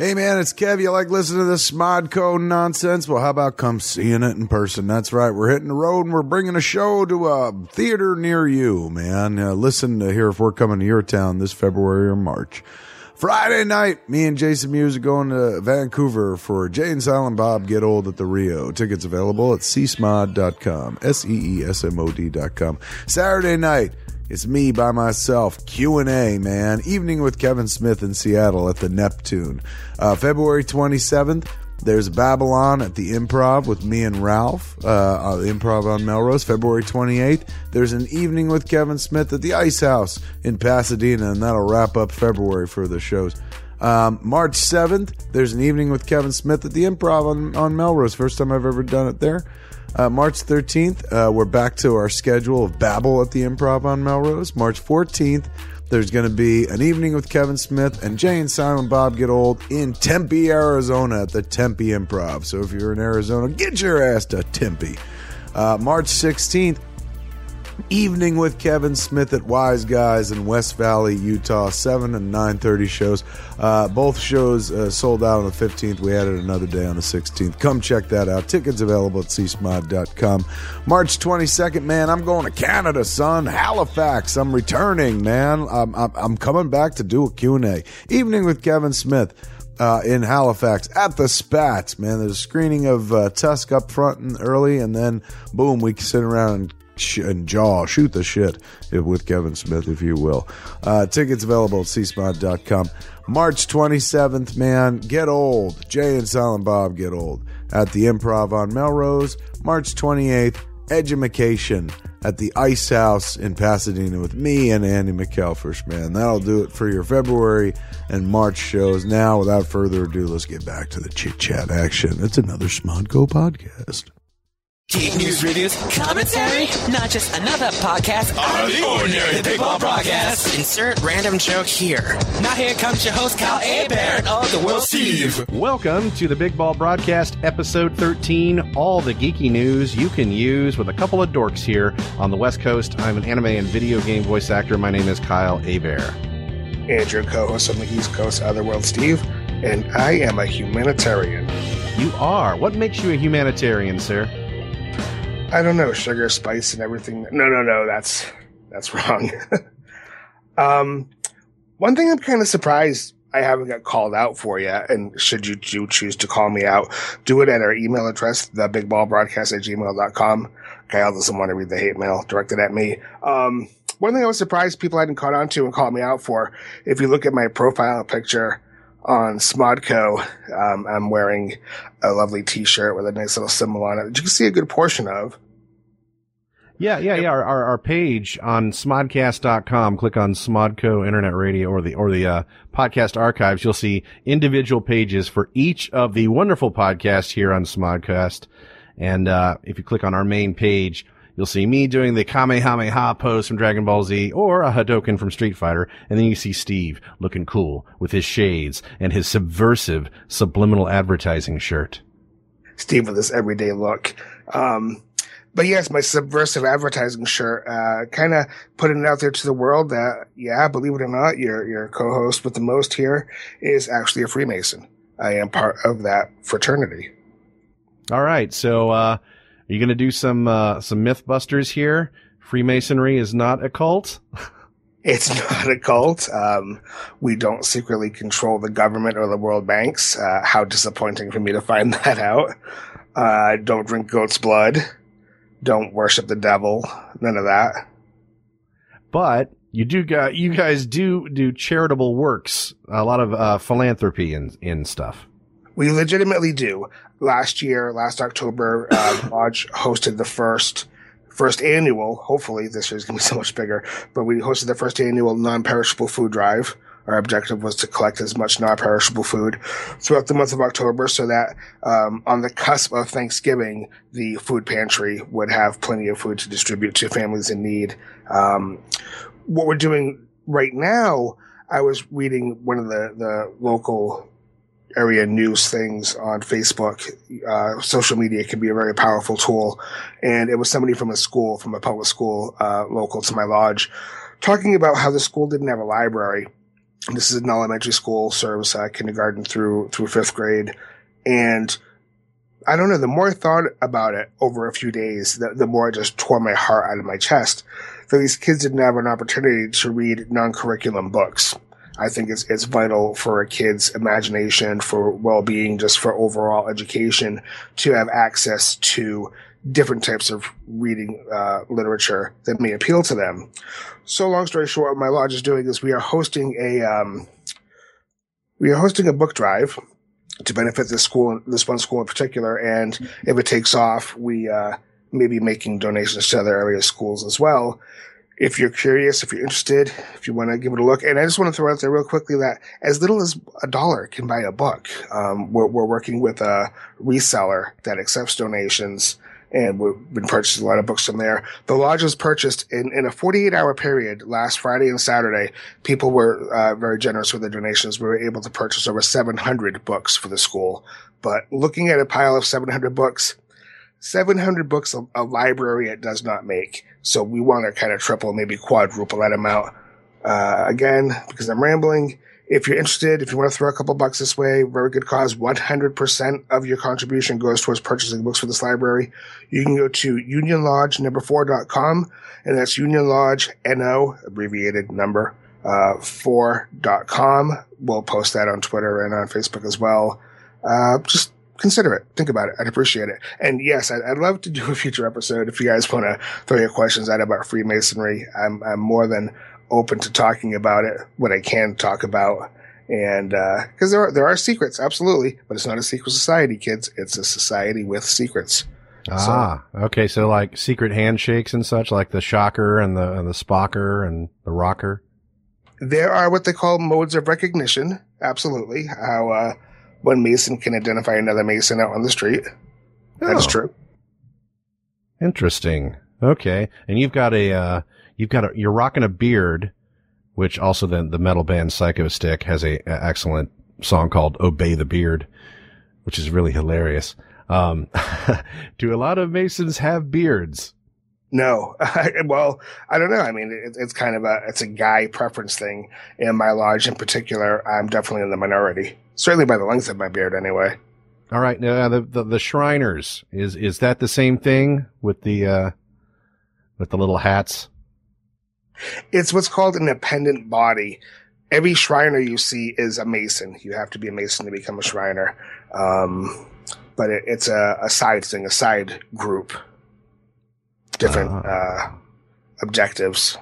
Hey man, it's Kev. You like listening to this Smodco nonsense? Well, how about come seeing it in person? That's right. We're hitting the road and we're bringing a show to a theater near you, man. Uh, listen to hear if we're coming to your town this February or March. Friday night, me and Jason Mewes are going to Vancouver for Jay and Silent Bob Get Old at the Rio. Tickets available at seesmod.com, S-E-E-S-M-O-D.com. Saturday night, it's me by myself, Q&A, man. Evening with Kevin Smith in Seattle at the Neptune. Uh, February 27th, there's Babylon at the Improv with me and Ralph, uh, uh, the Improv on Melrose. February 28th, there's an evening with Kevin Smith at the Ice House in Pasadena, and that'll wrap up February for the shows. Um, March 7th, there's an evening with Kevin Smith at the Improv on, on Melrose. First time I've ever done it there. Uh, March 13th, uh, we're back to our schedule of Babel at the Improv on Melrose. March 14th, there's going to be an evening with Kevin Smith and Jay and Silent Bob Get Old in Tempe, Arizona at the Tempe Improv. So if you're in Arizona, get your ass to Tempe. Uh, March 16th, evening with Kevin Smith at Wise Guys in West Valley, Utah. Seven and nine thirty shows. Uh, both shows uh, sold out on the fifteenth. We added another day on the sixteenth. Come check that out. Tickets available at seesmod.com. March twenty second, man. I'm going to Canada, son. Halifax. I'm returning, man. I'm, I'm, I'm coming back to do a Q and A evening with Kevin Smith. Uh, in Halifax at the Spatz, man. There's a screening of uh, Tusk up front and early, and then boom, we sit around and sh- and jaw, shoot the shit with Kevin Smith, if you will. Uh, tickets available at seesmod.com. March 27th, man, get old. Jay and Silent Bob get old at the Improv on Melrose. March 28th, education at the Ice House in Pasadena with me and Andy McElfresh, man. That'll do it for your February and March shows. Now, without further ado, let's get back to the chit chat action. It's another Smodco podcast. Geek News Reviews, commentary, not just another podcast on the ordinary Big Ball Broadcast. Insert random joke here. Now here comes your host, Kyle Hebert of the World Steve. Welcome to the Big Ball Broadcast, episode 13. All the geeky news you can use with a couple of dorks here on the West Coast. I'm an anime and video game voice actor. My name is Kyle Hebert. And your co-host on the East Coast, Otherworld Steve, and I am a humanitarian. You are. What makes you a humanitarian, sir? I don't know, sugar, spice, and everything. No, no, no, that's that's wrong. um, one thing I'm kind of surprised I haven't got called out for yet, and should you do choose to call me out, do it at our email address, thebigballbroadcast at gmail.com. Kyle doesn't want to read the hate mail directed at me. Um, one thing I was surprised people hadn't caught on to and called me out for, if you look at my profile picture on Smodco, um, I'm wearing a lovely t-shirt with a nice little symbol on it you can see a good portion of. Yeah, yeah, yeah. Our, our, our page on smodcast.com, click on Smodco Internet Radio or the, or the, uh, podcast archives. You'll see individual pages for each of the wonderful podcasts here on Smodcast. And, uh, if you click on our main page, you'll see me doing the Kamehameha pose from Dragon Ball Z or a Hadoken from Street Fighter. And then you see Steve looking cool with his shades and his subversive subliminal advertising shirt. Steve with this everyday look. Um, but yes, my subversive advertising shirt, uh, kind of putting it out there to the world that, yeah, believe it or not, your, your co-host with the most here is actually a Freemason. I am part of that fraternity. All right. So, uh, you going to do some, uh, some Mythbusters here? Freemasonry is not a cult. It's not a cult. Um, we don't secretly control the government or the world banks. Uh, how disappointing for me to find that out. Uh, don't drink goat's blood. Don't worship the devil. None of that. But you do got, you guys do do charitable works, a lot of, uh, philanthropy and, in stuff. We legitimately do. Last year, last October, uh, Lodge hosted the first first annual. Hopefully, this year's gonna be so much bigger. But we hosted the first annual non-perishable food drive. Our objective was to collect as much non-perishable food throughout the month of October, so that um, on the cusp of Thanksgiving, the food pantry would have plenty of food to distribute to families in need. Um, what we're doing right now, I was reading one of the the local area news things on Facebook. Uh, social media can be a very powerful tool. And it was somebody from a school, from a public school, uh, local to my lodge, talking about how the school didn't have a library this is an elementary school, serves uh, kindergarten through through fifth grade, and I don't know. The more I thought about it over a few days, the, the more it just tore my heart out of my chest. That these kids didn't have an opportunity to read non-curriculum books. I think it's it's vital for a kid's imagination, for well-being, just for overall education, to have access to different types of reading uh, literature that may appeal to them. So, long story short, what my lodge is doing is we are hosting a um, we are hosting a book drive to benefit this school, this one school in particular. And if it takes off, we uh, may be making donations to other area schools as well. If you're curious, if you're interested, if you want to give it a look, and I just want to throw out there real quickly that as little as a dollar can buy a book. Um, we're, we're working with a reseller that accepts donations and we've been purchasing a lot of books from there. The lodge was purchased in, in a 48 hour period last Friday and Saturday. People were uh, very generous with their donations. We were able to purchase over 700 books for the school. But looking at a pile of 700 books, 700 books a, a library it does not make. So we want to kind of triple, maybe quadruple that amount. Uh, again, because I'm rambling, if you're interested, if you want to throw a couple bucks this way, very good cause. 100% of your contribution goes towards purchasing books for this library. You can go to unionlodge number 4.com and that's Union Lodge NO, abbreviated number, uh, 4.com. We'll post that on Twitter and on Facebook as well. Uh, just consider it. Think about it. I'd appreciate it. And yes, I'd, I'd love to do a future episode if you guys want to throw your questions out about Freemasonry. I'm, I'm more than open to talking about it, what I can talk about. And, uh, cause there are, there are secrets, absolutely, but it's not a secret society, kids. It's a society with secrets. Ah, so, okay. So like secret handshakes and such, like the shocker and the, and the spocker and the rocker. There are what they call modes of recognition. Absolutely. How, uh, one Mason can identify another Mason out on the street. Oh. That is oh. true. Interesting. Okay. And you've got a, uh, you've got a, you're rocking a beard, which also then the metal band Psycho Stick has a, a excellent song called Obey the Beard, which is really hilarious. Um, do a lot of Masons have beards? No. well, I don't know. I mean, it, it's kind of a, it's a guy preference thing. In my lodge in particular, I'm definitely in the minority. Certainly by the length of my beard anyway. All right. Now the, the, the Shriners, is, is that the same thing with the, uh, with the little hats? It's what's called an appendant body. Every Shriner you see is a Mason. You have to be a Mason to become a Shriner. Um, but it, it's a, a, side thing, a side group. Different uh, uh, objectives.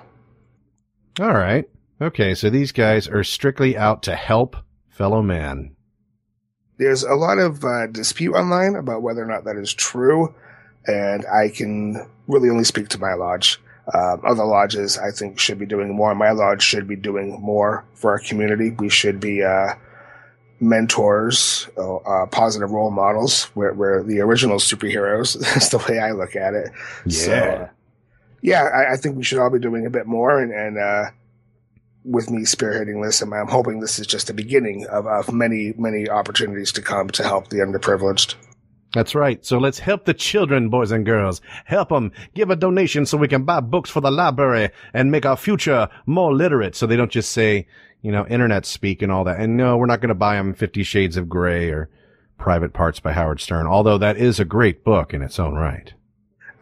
All right. Okay, so these guys are strictly out to help fellow man. There's a lot of uh, dispute online about whether or not that is true, and I can really only speak to my lodge. Um, other lodges, I think, should be doing more. My lodge should be doing more for our community. We should be uh, mentors, uh, positive role models. We're, we're, the original superheroes. That's the way I look at it. Yeah. So, yeah, I, I, think we should all be doing a bit more. And, and uh, with me spearheading this, I'm, I'm hoping this is just the beginning of, of many, many opportunities to come to help the underprivileged. That's right. So let's help the children, boys and girls. Help them. Give a donation so we can buy books for the library and make our future more literate so they don't just say, you know, internet speak and all that. And no, we're not going to buy them Fifty Shades of Grey or Private Parts by Howard Stern, although that is a great book in its own right.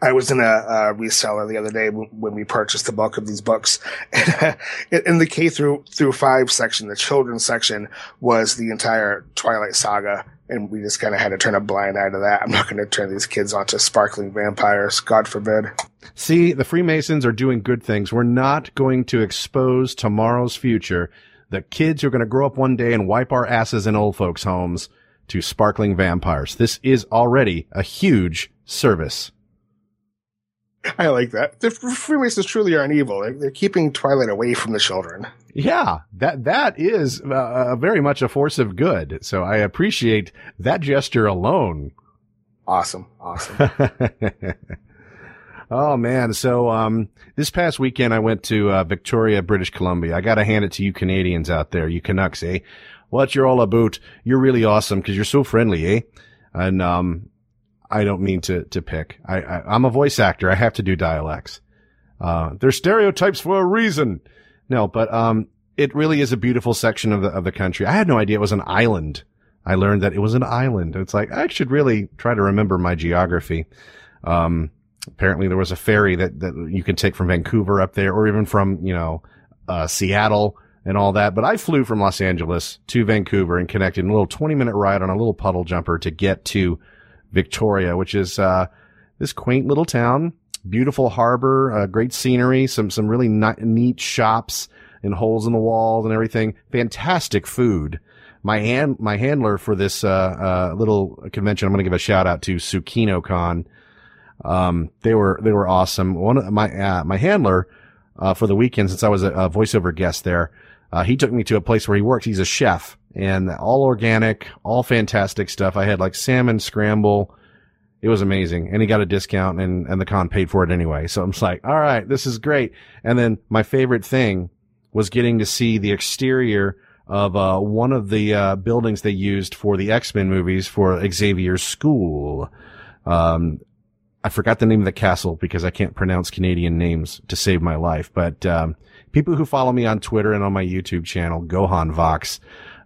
I was in a, a reseller the other day when we purchased the bulk of these books. in the K through through five section, the children's section was the entire Twilight Saga and we just kind of had to turn a blind eye to that. I'm not going to turn these kids onto sparkling vampires, God forbid. See, the Freemasons are doing good things. We're not going to expose tomorrow's future. The kids are going to grow up one day and wipe our asses in old folks' homes to sparkling vampires. This is already a huge service. I like that. The Freemasons truly aren't evil. They're, they're keeping Twilight away from the children. Yeah, that that is uh, very much a force of good. So I appreciate that gesture alone. Awesome, awesome. oh man, so um, this past weekend I went to uh, Victoria, British Columbia. I got to hand it to you Canadians out there, you Canucks, eh? What you're all about? You're really awesome because you're so friendly, eh? And um, I don't mean to to pick. I, I am a voice actor. I have to do dialects. Uh, they're stereotypes for a reason. No, but um, it really is a beautiful section of the of the country. I had no idea it was an island. I learned that it was an island. It's like I should really try to remember my geography. Um, apparently there was a ferry that that you can take from Vancouver up there, or even from you know uh, Seattle and all that. But I flew from Los Angeles to Vancouver and connected in a little 20 minute ride on a little puddle jumper to get to Victoria, which is, uh, this quaint little town, beautiful harbor, uh, great scenery, some, some really neat shops and holes in the walls and everything. Fantastic food. My hand, my handler for this, uh, uh, little convention, I'm going to give a shout out to Tsukino Con. Um, they were, they were awesome. One of my, uh, my handler, uh, for the weekend, since I was a, a voiceover guest there, uh, he took me to a place where he works. He's a chef and all organic, all fantastic stuff. I had like salmon scramble. It was amazing. And he got a discount and, and the con paid for it anyway. So I'm just like, all right, this is great. And then my favorite thing was getting to see the exterior of, uh, one of the, uh, buildings they used for the X-Men movies for Xavier's school. Um, I forgot the name of the castle because I can't pronounce Canadian names to save my life, but, um, people who follow me on Twitter and on my YouTube channel, Gohan Vox,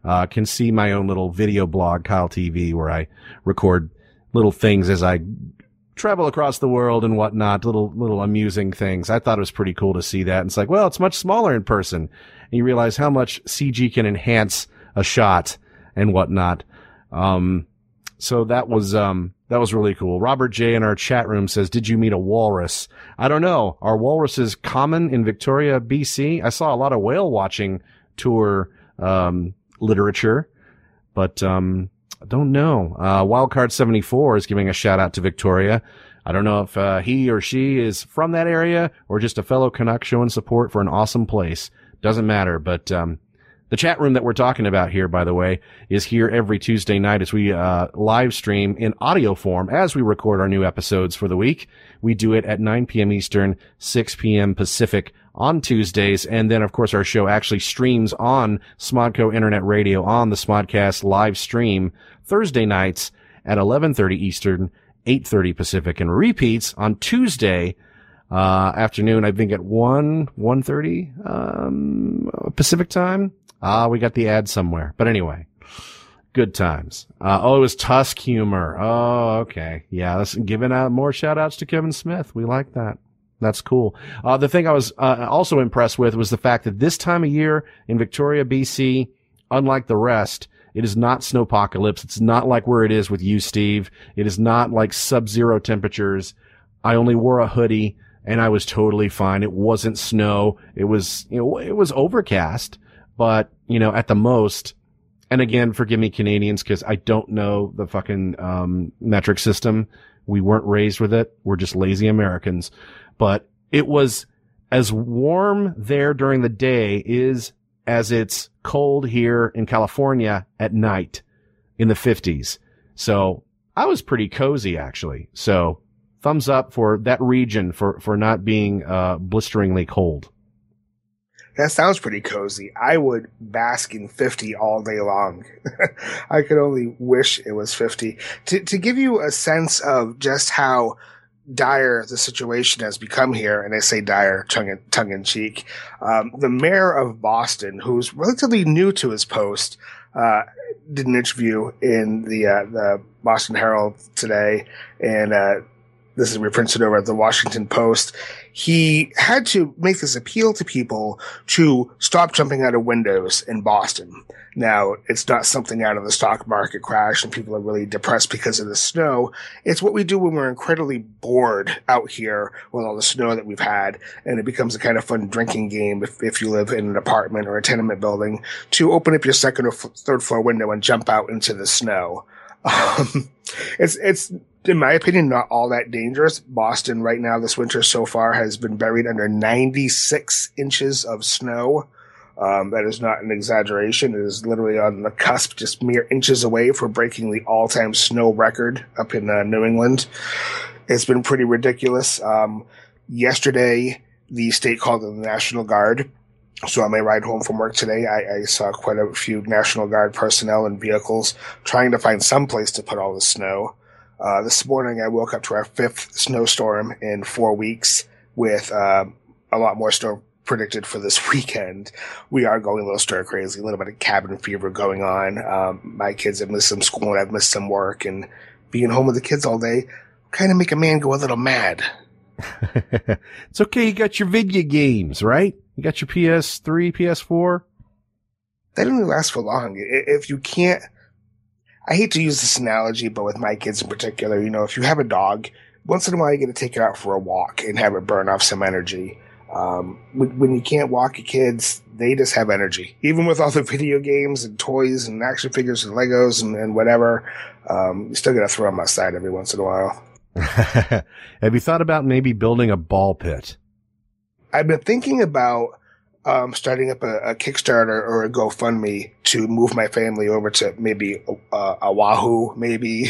uh, can see my own little video blog, Kyle TV, where I record little things as I travel across the world and whatnot, little, little amusing things. I thought it was pretty cool to see that. And it's like, well, it's much smaller in person. And you realize how much CG can enhance a shot and whatnot. Um, so that was, um, that was really cool. Robert J in our chat room says, did you meet a walrus? I don't know. Are walruses common in Victoria, BC? I saw a lot of whale watching tour, um, literature, but, um, I don't know. Uh, Wildcard74 is giving a shout out to Victoria. I don't know if, uh, he or she is from that area or just a fellow Canuck showing support for an awesome place. Doesn't matter, but, um, the chat room that we're talking about here, by the way, is here every Tuesday night as we uh, live stream in audio form as we record our new episodes for the week. We do it at 9 p.m. Eastern, 6 p.m. Pacific on Tuesdays. And then, of course, our show actually streams on Smodco Internet Radio on the Smodcast live stream Thursday nights at 11.30 Eastern, 8.30 Pacific and repeats on Tuesday uh, afternoon, I think at 1, 1.30, um, Pacific time. Ah, we got the ad somewhere. But anyway, good times. Uh, oh, it was Tusk humor. Oh, okay. Yeah, giving out more shout outs to Kevin Smith. We like that. That's cool. Uh, the thing I was uh, also impressed with was the fact that this time of year in Victoria, BC, unlike the rest, it is not snowpocalypse. It's not like where it is with you, Steve. It is not like sub-zero temperatures. I only wore a hoodie and I was totally fine. It wasn't snow. It was, you know, it was overcast but you know, at the most, and again, forgive me, Canadians, because I don't know the fucking um, metric system. We weren't raised with it. We're just lazy Americans. But it was as warm there during the day is as it's cold here in California at night in the 50s. So I was pretty cozy actually. So thumbs up for that region for, for not being uh, blisteringly cold. That sounds pretty cozy. I would bask in 50 all day long. I could only wish it was 50. To, to give you a sense of just how dire the situation has become here, and I say dire tongue in, tongue in cheek, um, the mayor of Boston, who's relatively new to his post, uh, did an interview in the uh, the Boston Herald today, and uh, this is reprinted over at the Washington Post. He had to make this appeal to people to stop jumping out of windows in Boston. Now, it's not something out of the stock market crash and people are really depressed because of the snow. It's what we do when we're incredibly bored out here with all the snow that we've had. And it becomes a kind of fun drinking game if, if you live in an apartment or a tenement building to open up your second or f- third floor window and jump out into the snow. Um, it's it's in my opinion not all that dangerous. Boston right now this winter so far has been buried under 96 inches of snow. Um, that is not an exaggeration. It is literally on the cusp, just mere inches away from breaking the all-time snow record up in uh, New England. It's been pretty ridiculous. Um, yesterday, the state called in the National Guard so on my ride home from work today, I, I, saw quite a few National Guard personnel and vehicles trying to find some place to put all the snow. Uh, this morning, I woke up to our fifth snowstorm in four weeks with uh, a lot more snow predicted for this weekend. We are going a little stir crazy, a little bit of cabin fever going on. Um, my kids have missed some school and I've missed some work and being home with the kids all day kind of make a man go a little mad. it's okay. You got your video games, right? You got your PS3, PS4. They don't last for long. If you can't, I hate to use this analogy, but with my kids in particular, you know, if you have a dog, once in a while you get to take it out for a walk and have it burn off some energy. Um, when, when, you can't walk your kids, they just have energy. Even with all the video games and toys and action figures and Legos and, and whatever, um, you still got to throw them outside every once in a while. have you thought about maybe building a ball pit? I've been thinking about um, starting up a, a, Kickstarter or a GoFundMe to move my family over to maybe uh, Oahu, maybe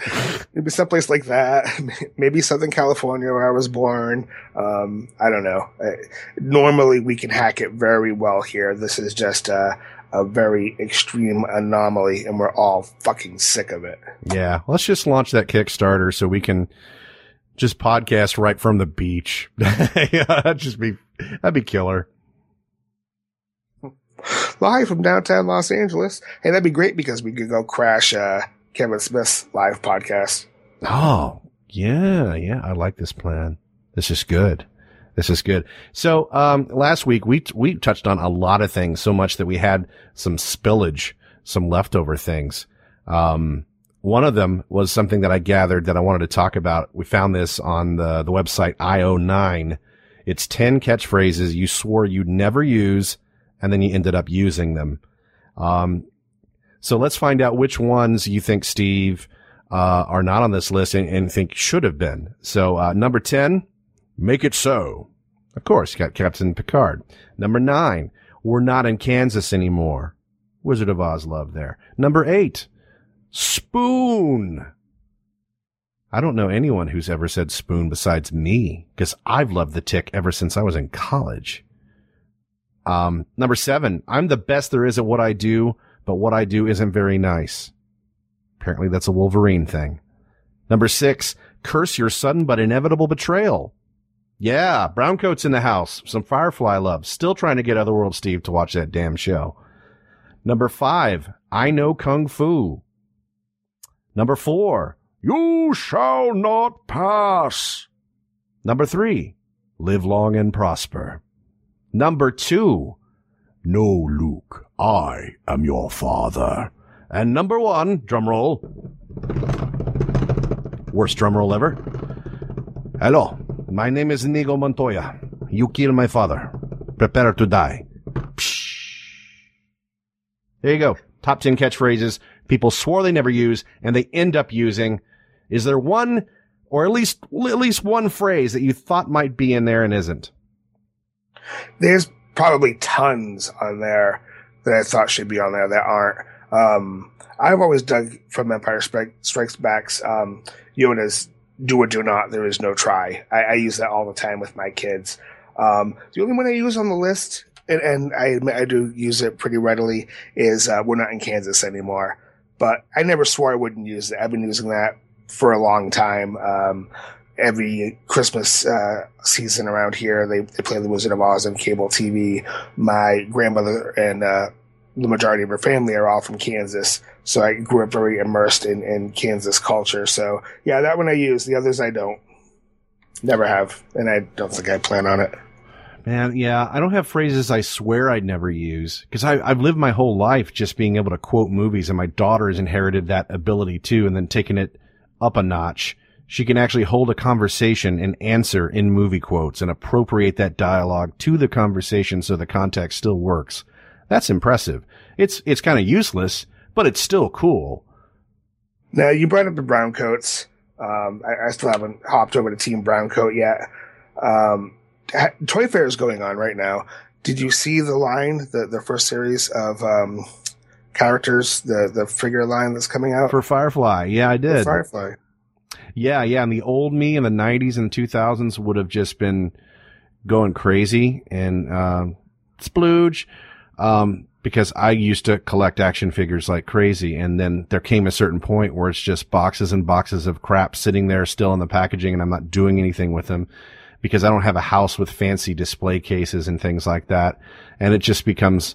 maybe someplace like that, maybe Southern California where I was born. Um, I don't know. Uh, normally we can hack it very well here. This is just a, a very extreme anomaly, and we're all fucking sick of it. Yeah, let's just launch that Kickstarter so we can just podcast right from the beach. that'd just be that'd be killer live from downtown Los Angeles. Hey, that'd be great because we could go crash uh, Kevin Smith's live podcast. Oh, yeah, yeah. I like this plan. This is good. This is good. So, um, last week we, we touched on a lot of things so much that we had some spillage, some leftover things. Um, one of them was something that I gathered that I wanted to talk about. We found this on the, the website IO9. It's 10 catchphrases you swore you'd never use and then you ended up using them. Um, so let's find out which ones you think, Steve, uh, are not on this list and, and think should have been. So, uh, number 10, make it so. Of course, got Captain Picard. Number nine, we're not in Kansas anymore. Wizard of Oz love there. Number eight, spoon. I don't know anyone who's ever said spoon besides me, because I've loved the tick ever since I was in college. Um, number seven, I'm the best there is at what I do, but what I do isn't very nice. Apparently that's a Wolverine thing. Number six, curse your sudden but inevitable betrayal. Yeah, Browncoat's in the house. Some Firefly love. Still trying to get Otherworld Steve to watch that damn show. Number five, I know Kung Fu. Number four, you shall not pass. Number three, live long and prosper. Number two, no, Luke, I am your father. And number one, drumroll. Worst drumroll ever. Hello, my name is Inigo Montoya. You kill my father. Prepare to die. Psh. There you go. Top 10 catchphrases people swore they never use and they end up using. Is there one or at least at least one phrase that you thought might be in there and isn't? There's probably tons on there that I thought should be on there that aren't. Um, I've always dug from Empire Strikes Back's um, Yoda's "Do or do not." There is no try. I, I use that all the time with my kids. Um, the only one I use on the list, and, and I admit I do use it pretty readily, is uh, "We're not in Kansas anymore." But I never swore I wouldn't use it. I've been using that for a long time. Um, every Christmas uh, season around here. They, they play The Wizard of Oz on cable TV. My grandmother and uh, the majority of her family are all from Kansas. So I grew up very immersed in, in Kansas culture. So yeah, that one I use. The others I don't. Never have. And I don't think I plan on it. Man, yeah, I don't have phrases I swear I'd never use because I've lived my whole life just being able to quote movies, and my daughter has inherited that ability too, and then taking it up a notch she can actually hold a conversation and answer in movie quotes and appropriate that dialogue to the conversation so the context still works. That's impressive. It's, it's kind of useless, but it's still cool. Now, you brought up the brown coats. Um, I, I, still haven't hopped over to Team Brown Coat yet. Um, Toy Fair is going on right now. Did you see the line, the, the first series of, um, characters, the, the figure line that's coming out? For Firefly. Yeah, I did. For Firefly. Yeah, yeah. And the old me in the 90s and 2000s would have just been going crazy and uh, splooge um, because I used to collect action figures like crazy. And then there came a certain point where it's just boxes and boxes of crap sitting there still in the packaging and I'm not doing anything with them because I don't have a house with fancy display cases and things like that. And it just becomes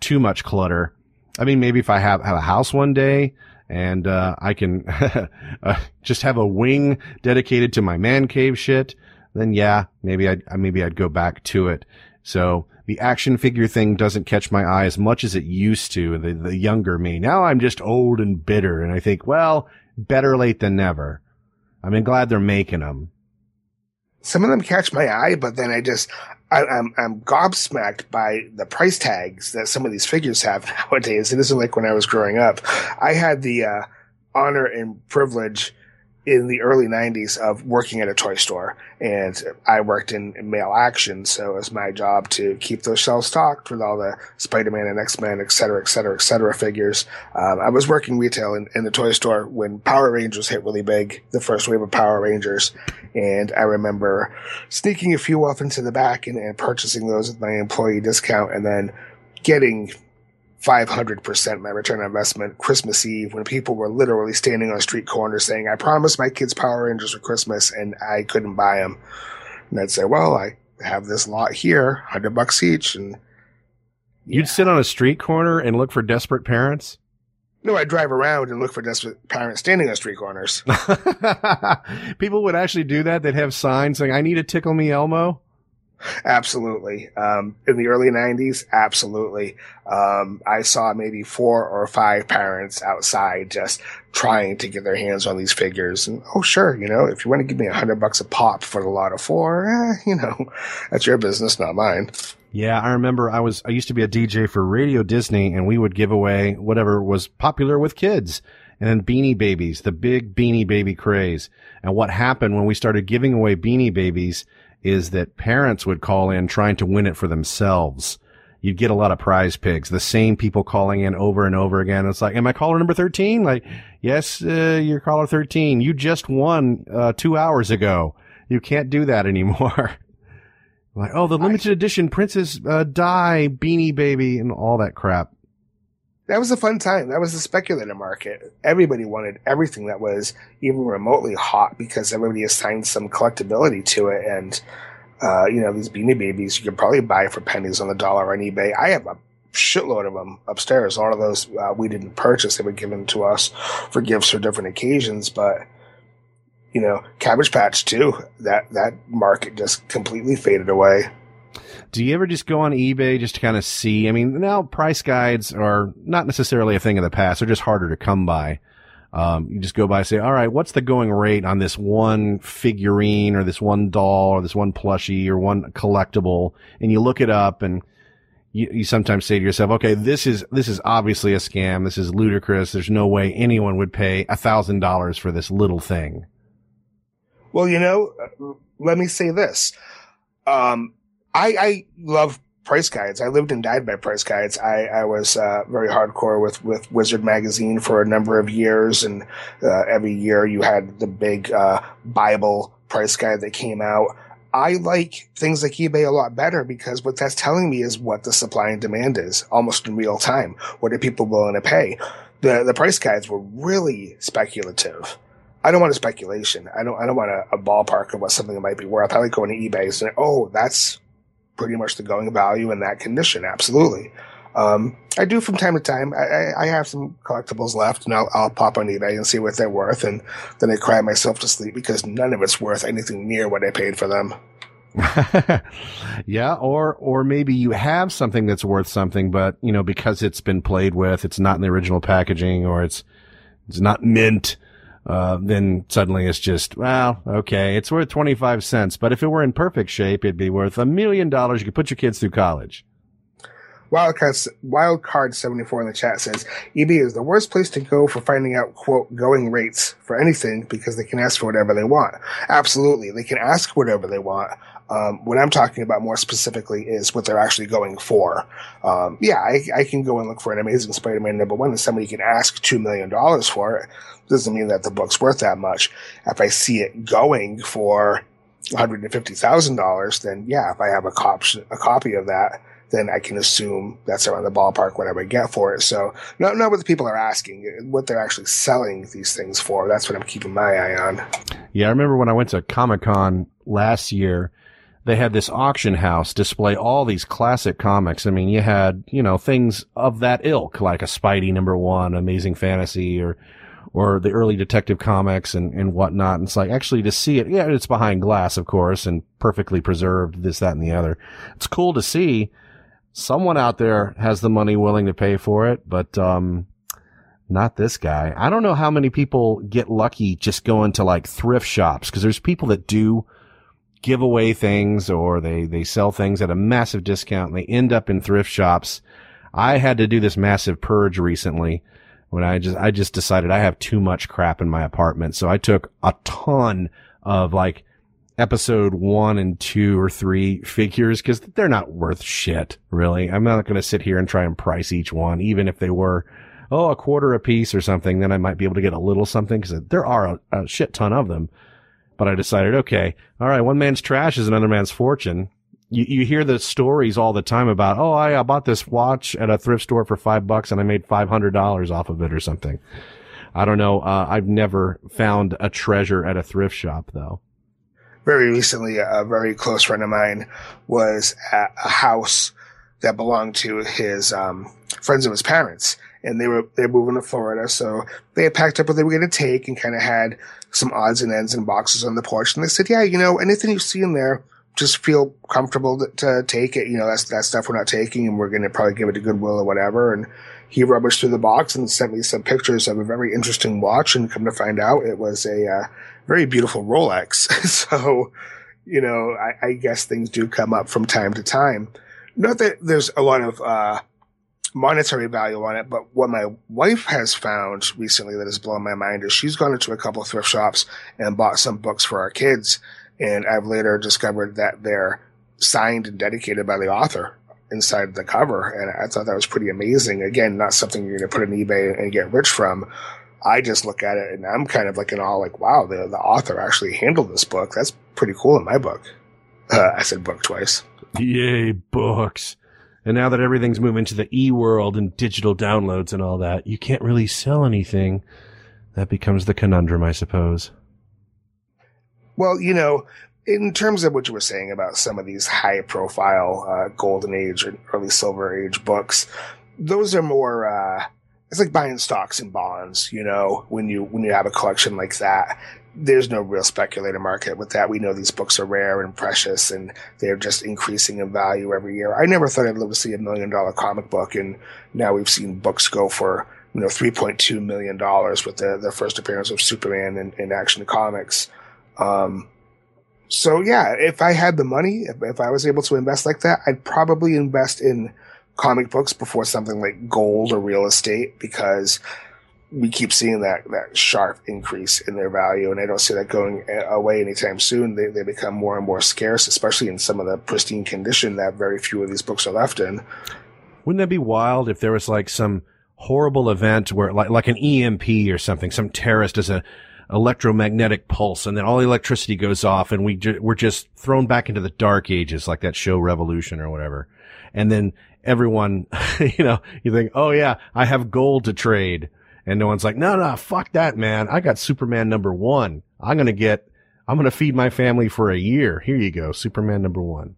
too much clutter. I mean, maybe if I have, have a house one day and, uh, I can uh, just have a wing dedicated to my man cave shit, then yeah, maybe I'd, maybe I'd go back to it. So the action figure thing doesn't catch my eye as much as it used to, the, the younger me. Now I'm just old and bitter and I think, well, better late than never. I mean, glad they're making them. Some of them catch my eye, but then I just, I, am I'm, I'm gobsmacked by the price tags that some of these figures have nowadays. It isn't like when I was growing up. I had the uh, honor and privilege in the early 90s of working at a toy store and I worked in, in mail action. So it was my job to keep those shelves stocked with all the Spider-Man and X-Men, et cetera, et cetera, et cetera figures. Um, I was working retail in, in the toy store when Power Rangers hit really big, the first wave of Power Rangers. And I remember sneaking a few off into the back and, and purchasing those with my employee discount and then getting 500% my return on investment Christmas Eve when people were literally standing on street corners saying, I promised my kids Power Rangers for Christmas and I couldn't buy them. And I'd say, well, I have this lot here, 100 bucks each. And you'd sit on a street corner and look for desperate parents. No, I'd drive around and look for desperate parents standing on street corners. people would actually do that. They'd have signs saying, I need a tickle me Elmo. Absolutely. Um, in the early 90s, absolutely. Um, I saw maybe four or five parents outside just trying to get their hands on these figures. And oh, sure, you know, if you want to give me a hundred bucks a pop for the lot of four, eh, you know, that's your business, not mine. Yeah, I remember I was, I used to be a DJ for Radio Disney and we would give away whatever was popular with kids and then beanie babies, the big beanie baby craze. And what happened when we started giving away beanie babies is that parents would call in trying to win it for themselves. You'd get a lot of prize pigs, the same people calling in over and over again. It's like, am I caller number 13? Like, yes, uh, you're caller 13. You just won, uh, two hours ago. You can't do that anymore. like, oh, the limited edition Princess, uh, Di beanie baby and all that crap that was a fun time. That was the speculator market. Everybody wanted everything that was even remotely hot because everybody assigned some collectability to it. And, uh, you know, these Beanie Babies you could probably buy for pennies on the dollar on eBay. I have a shitload of them upstairs. A lot of those uh, we didn't purchase; they were given to us for gifts for different occasions. But you know, Cabbage Patch too. That that market just completely faded away. Do you ever just go on eBay just to kind of see? I mean, now price guides are not necessarily a thing of the past. They're just harder to come by. Um, you just go by and say, all right, what's the going rate on this one figurine or this one doll or this one plushie or one collectible? And you look it up and you, you sometimes say to yourself, okay, this is, this is obviously a scam. This is ludicrous. There's no way anyone would pay a thousand dollars for this little thing. Well, you know, let me say this. Um, I, I love price guides. I lived and died by price guides. I, I was uh, very hardcore with, with Wizard magazine for a number of years, and uh, every year you had the big uh, Bible price guide that came out. I like things like eBay a lot better because what that's telling me is what the supply and demand is almost in real time. What are people willing to pay? The the price guides were really speculative. I don't want a speculation. I don't I don't want a, a ballpark of what something might be worth. I like going to eBay and saying, "Oh, that's pretty much the going value in that condition. Absolutely. Um, I do from time to time. I, I, have some collectibles left, and I'll, I'll, pop on eBay and see what they're worth, and then I cry myself to sleep because none of it's worth anything near what I paid for them. yeah, or or maybe you have something that's worth something, but you know because it's been played with, it's not in the original packaging, or it's it's not mint uh, then suddenly it's just, well, okay, it's worth 25 cents. But if it were in perfect shape, it'd be worth a million dollars. You could put your kids through college. Wildcard, Wildcard74 in the chat says, eBay is the worst place to go for finding out, quote, going rates for anything because they can ask for whatever they want. Absolutely. They can ask whatever they want. Um, what I'm talking about more specifically is what they're actually going for. Um, yeah, I, I, can go and look for an amazing Spider-Man number one and somebody can ask $2 million for it doesn't mean that the book's worth that much. If I see it going for $150,000, then yeah, if I have a, cop- a copy of that, then I can assume that's around the ballpark whatever I get for it. So not, not what the people are asking, what they're actually selling these things for. That's what I'm keeping my eye on. Yeah, I remember when I went to Comic Con last year they had this auction house display all these classic comics. I mean, you had, you know, things of that ilk, like a Spidey number one, Amazing Fantasy, or, or the early detective comics and, and whatnot. And it's like actually to see it. Yeah, it's behind glass, of course, and perfectly preserved, this, that, and the other. It's cool to see someone out there has the money willing to pay for it, but, um, not this guy. I don't know how many people get lucky just going to like thrift shops because there's people that do give away things or they, they sell things at a massive discount and they end up in thrift shops. I had to do this massive purge recently when I just, I just decided I have too much crap in my apartment. So I took a ton of like episode one and two or three figures because they're not worth shit, really. I'm not going to sit here and try and price each one, even if they were oh, a quarter a piece or something, then I might be able to get a little something because there are a, a, shit ton of them. But I decided, okay, all right, one man's trash is another man's fortune. You, you hear the stories all the time about, oh, I, I bought this watch at a thrift store for five bucks and I made $500 off of it or something. I don't know. Uh, I've never found a treasure at a thrift shop though. Very recently, a very close friend of mine was at a house that belonged to his um, friends of his parents and they were they're moving to Florida, so they had packed up what they were going to take and kind of had some odds and ends and boxes on the porch. And they said, "Yeah, you know, anything you see in there, just feel comfortable to, to take it. You know, that's that stuff we're not taking, and we're going to probably give it to Goodwill or whatever." And he rummaged through the box and sent me some pictures of a very interesting watch. And come to find out, it was a uh, very beautiful Rolex. so, you know, I, I guess things do come up from time to time. Not that there's a lot of uh, monetary value on it. But what my wife has found recently that has blown my mind is she's gone into a couple thrift shops and bought some books for our kids. And I've later discovered that they're signed and dedicated by the author inside the cover. And I thought that was pretty amazing. Again, not something you're going to put on eBay and get rich from. I just look at it and I'm kind of like in all like, wow, the, the author actually handled this book. That's pretty cool in my book. Uh, I said book twice. Yay, books. And now that everything's moving to the e world and digital downloads and all that, you can't really sell anything. That becomes the conundrum, I suppose. Well, you know, in terms of what you were saying about some of these high profile uh, golden age or early silver age books, those are more uh, it's like buying stocks and bonds, you know, when you when you have a collection like that there's no real speculator market with that. We know these books are rare and precious and they're just increasing in value every year. I never thought I'd live to see a million dollar comic book and now we've seen books go for, you know, $3.2 million with the, the first appearance of Superman in, in Action Comics. Um, so yeah, if I had the money, if, if I was able to invest like that, I'd probably invest in comic books before something like gold or real estate because we keep seeing that that sharp increase in their value, and I don't see that going away anytime soon. They they become more and more scarce, especially in some of the pristine condition that very few of these books are left in. Wouldn't that be wild if there was like some horrible event where like like an EMP or something, some terrorist does a electromagnetic pulse, and then all the electricity goes off, and we ju- we're just thrown back into the dark ages, like that show Revolution or whatever, and then everyone, you know, you think, oh yeah, I have gold to trade and no one's like, no, no, fuck that, man. I got Superman number one. I'm going to get, I'm going to feed my family for a year. Here you go. Superman number one.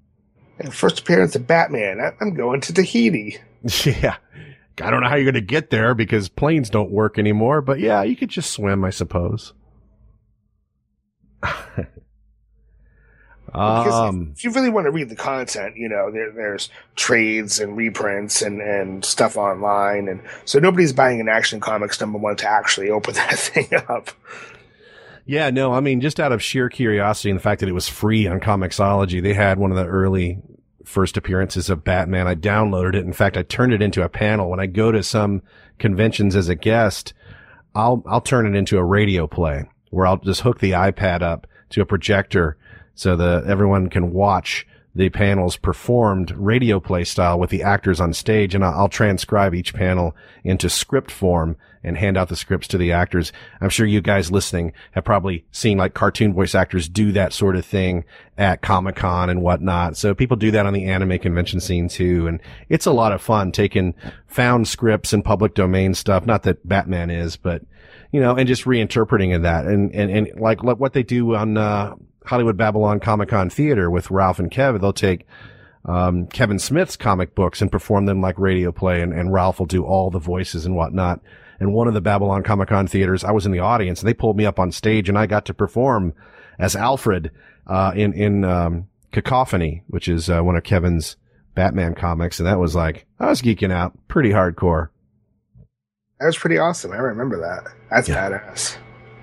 And first appearance of Batman. I'm going to Tahiti. Yeah. I don't know how you're going to get there because planes don't work anymore, but yeah, you could just swim, I suppose. Um, if you really want to read the content, you know, there, there's trades and reprints and, and stuff online. And so nobody's buying an Action Comics number one to actually open that thing up. Yeah, no, I mean, just out of sheer curiosity and the fact that it was free on Comixology, they had one of the early first appearances of Batman. I downloaded it. In fact, I turned it into a panel. When I go to some conventions as a guest, I'll, I'll turn it into a radio play where I'll just hook the iPad up to a projector so that everyone can watch the panels performed radio play style with the actors on stage. And I'll transcribe each panel into script form and hand out the scripts to the actors. I'm sure you guys listening have probably seen like cartoon voice actors do that sort of thing at Comic Con and whatnot. So people do that on the anime convention scene too. And it's a lot of fun taking found scripts and public domain stuff. Not that Batman is, but you know, and just reinterpreting of that and, and, and like, like what they do on, uh, Hollywood Babylon Comic Con Theater with Ralph and Kev, they'll take, um, Kevin Smith's comic books and perform them like radio play and, and Ralph will do all the voices and whatnot. And one of the Babylon Comic Con theaters, I was in the audience and they pulled me up on stage and I got to perform as Alfred, uh, in, in, um, Cacophony, which is, uh, one of Kevin's Batman comics. And that was like, I was geeking out pretty hardcore. That was pretty awesome. I remember that. That's yeah. badass.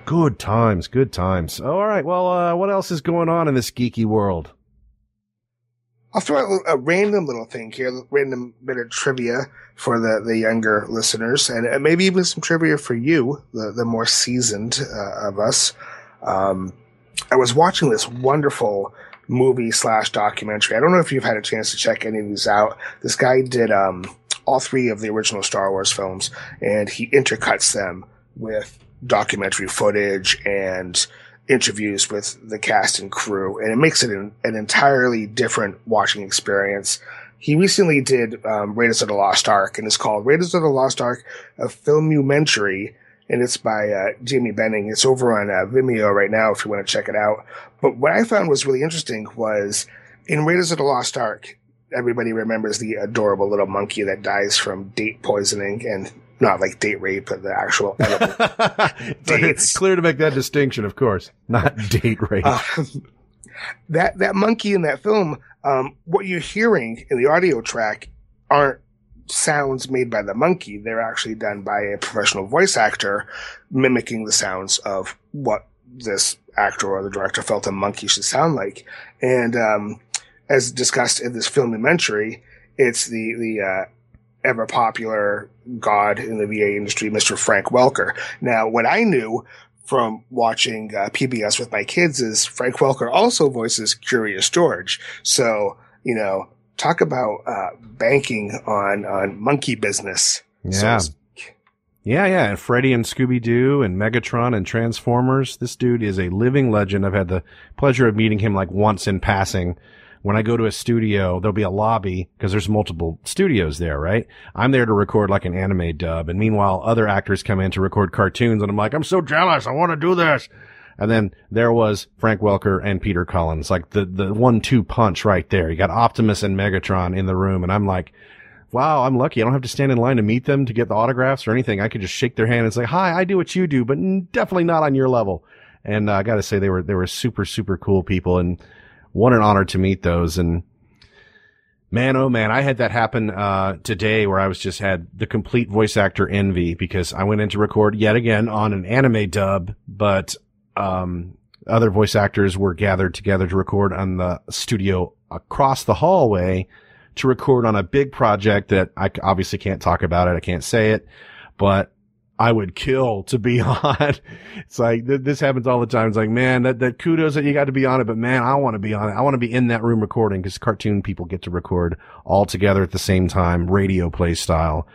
Good times, good times. All right. Well, uh, what else is going on in this geeky world? I'll throw out a random little thing here, random bit of trivia for the, the younger listeners, and maybe even some trivia for you, the, the more seasoned uh, of us. Um, I was watching this wonderful movie slash documentary. I don't know if you've had a chance to check any of these out. This guy did um, all three of the original Star Wars films, and he intercuts them with documentary footage and interviews with the cast and crew, and it makes it an, an entirely different watching experience. He recently did um, Raiders of the Lost Ark, and it's called Raiders of the Lost Ark, a filmumentary, and it's by uh, Jamie Benning. It's over on uh, Vimeo right now if you want to check it out. But what I found was really interesting was in Raiders of the Lost Ark, everybody remembers the adorable little monkey that dies from date poisoning and not like date rape, but the actual date. It's clear to make that distinction, of course, not date rape. Uh, that that monkey in that film, um, what you're hearing in the audio track aren't sounds made by the monkey. They're actually done by a professional voice actor mimicking the sounds of what this actor or the director felt a monkey should sound like. And um, as discussed in this filmumentary, it's the the uh, ever popular god in the VA industry, Mr. Frank Welker. Now, what I knew from watching uh, PBS with my kids is Frank Welker also voices Curious George. So, you know, talk about uh, banking on on monkey business. Yeah. So yeah, yeah, and Freddy and Scooby Doo and Megatron and Transformers. This dude is a living legend. I've had the pleasure of meeting him like once in passing when I go to a studio, there'll be a lobby because there's multiple studios there, right? I'm there to record like an anime dub. And meanwhile, other actors come in to record cartoons and I'm like, I'm so jealous. I want to do this. And then there was Frank Welker and Peter Cullen, like the, the one, two punch right there. You got Optimus and Megatron in the room. And I'm like, wow, I'm lucky. I don't have to stand in line to meet them to get the autographs or anything. I could just shake their hand and say, hi, I do what you do, but definitely not on your level. And uh, I got to say they were, they were super, super cool people. And what an honor to meet those. And man, oh man, I had that happen, uh, today where I was just had the complete voice actor envy because I went in to record yet again on an anime dub, but, um, other voice actors were gathered together to record on the studio across the hallway to record on a big project that I obviously can't talk about it. I can't say it, but I would kill to be on. It's like th- this happens all the time. It's like, man, that, that kudos that you got to be on it, but man, I want to be on it. I want to be in that room recording because cartoon people get to record all together at the same time, radio play style.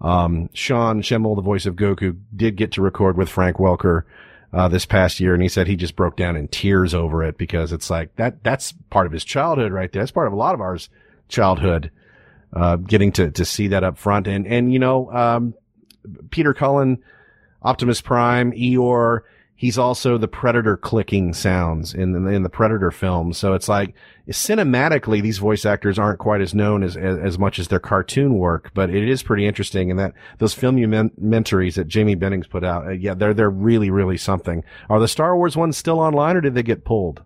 Um, Sean Schemmel, the voice of Goku, did get to record with Frank Welker, uh, this past year. And he said he just broke down in tears over it because it's like that, that's part of his childhood right there. That's part of a lot of ours childhood, uh, getting to, to see that up front. And, and, you know, um, Peter Cullen, Optimus Prime, Eeyore. He's also the Predator clicking sounds in the, in the Predator film. So it's like cinematically, these voice actors aren't quite as known as, as, as much as their cartoon work, but it is pretty interesting. And that those filmumentaries that Jamie Bennings put out, uh, yeah, they're, they're really, really something. Are the Star Wars ones still online or did they get pulled?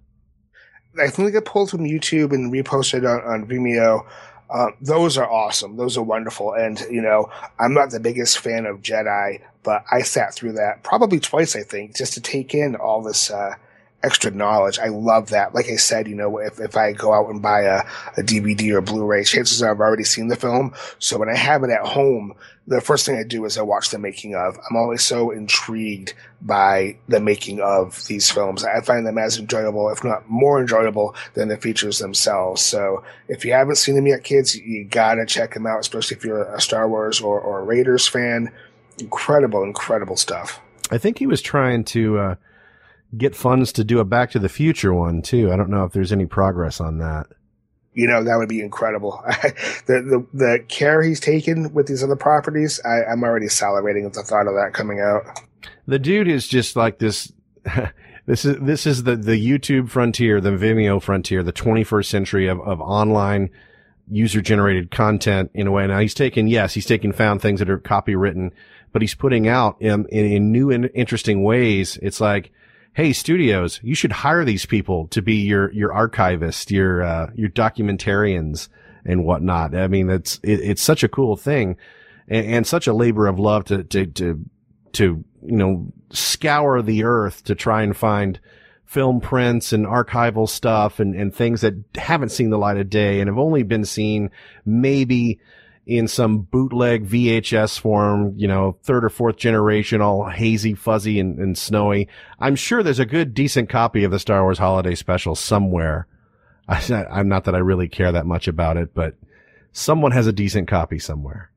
I think they got pulled from YouTube and reposted on, on Vimeo. Uh, those are awesome. Those are wonderful. And, you know, I'm not the biggest fan of Jedi, but I sat through that probably twice, I think, just to take in all this, uh, extra knowledge. I love that. Like I said, you know, if, if I go out and buy a, a DVD or Blu-ray, chances are I've already seen the film. So when I have it at home, the first thing I do is I watch the making of. I'm always so intrigued by the making of these films. I find them as enjoyable, if not more enjoyable than the features themselves. So if you haven't seen them yet, kids, you gotta check them out, especially if you're a Star Wars or, or Raiders fan. Incredible, incredible stuff. I think he was trying to, uh get funds to do a Back to the Future one too. I don't know if there's any progress on that. You know, that would be incredible. the, the, the care he's taken with these other properties, I, I'm already salivating at the thought of that coming out. The dude is just like this. this is this is the the YouTube frontier, the Vimeo frontier, the 21st century of of online user generated content in a way. Now he's taken, yes, he's taken found things that are copywritten, but he's putting out in, in, in new and interesting ways. It's like, Hey, studios, you should hire these people to be your, your archivists, your, uh, your documentarians and whatnot. I mean, it's, it, it's such a cool thing and, and such a labor of love to, to, to, to, you know, scour the earth to try and find, film prints and archival stuff and, and things that haven't seen the light of day and have only been seen maybe in some bootleg VHS form, you know, third or fourth generation, all hazy, fuzzy and, and snowy. I'm sure there's a good, decent copy of the Star Wars holiday special somewhere. I, I'm not that I really care that much about it, but someone has a decent copy somewhere.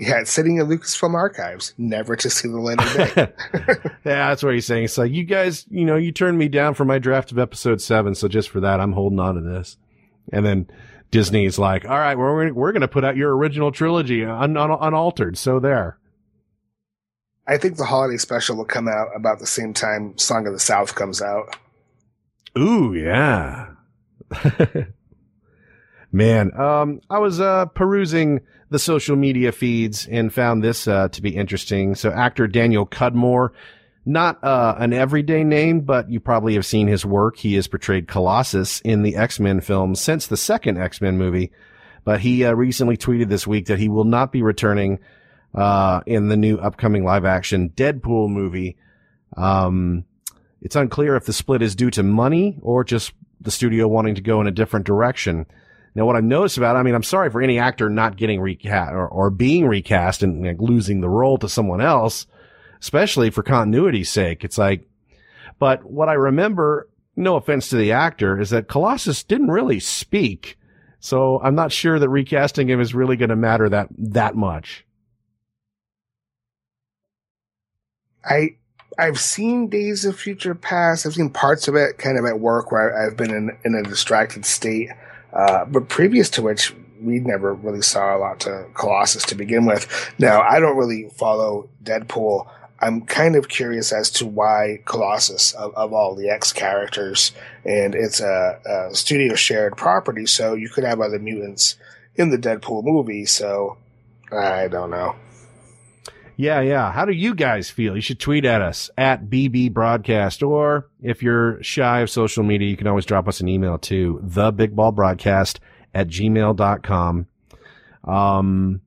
Yeah, it's sitting in Lucasfilm archives, never to see the light of day. yeah, that's what he's saying. It's like, you guys, you know, you turned me down for my draft of episode seven. So just for that, I'm holding on to this. And then Disney's like, all right, we're, we're going to put out your original trilogy un, un, unaltered. So there. I think the holiday special will come out about the same time Song of the South comes out. Ooh, yeah. Man, um, I was, uh, perusing the social media feeds and found this, uh, to be interesting. So actor Daniel Cudmore, not, uh, an everyday name, but you probably have seen his work. He has portrayed Colossus in the X-Men films since the second X-Men movie. But he, uh, recently tweeted this week that he will not be returning, uh, in the new upcoming live action Deadpool movie. Um, it's unclear if the split is due to money or just the studio wanting to go in a different direction. Now, what I've noticed about, I mean, I'm sorry for any actor not getting recast or, or being recast and like, losing the role to someone else, especially for continuity's sake. It's like, but what I remember, no offense to the actor, is that Colossus didn't really speak. So I'm not sure that recasting him is really going to matter that, that much. I, I've seen Days of Future Past. I've seen parts of it kind of at work where I've been in, in a distracted state. Uh, but previous to which, we never really saw a lot to Colossus to begin with. Now, I don't really follow Deadpool. I'm kind of curious as to why Colossus, of, of all the X characters, and it's a, a, studio shared property, so you could have other mutants in the Deadpool movie. So I don't know. Yeah, yeah. How do you guys feel? You should tweet at us at BB Broadcast, or if you're shy of social media, you can always drop us an email to the Big Ball Broadcast at gmail.com. Um,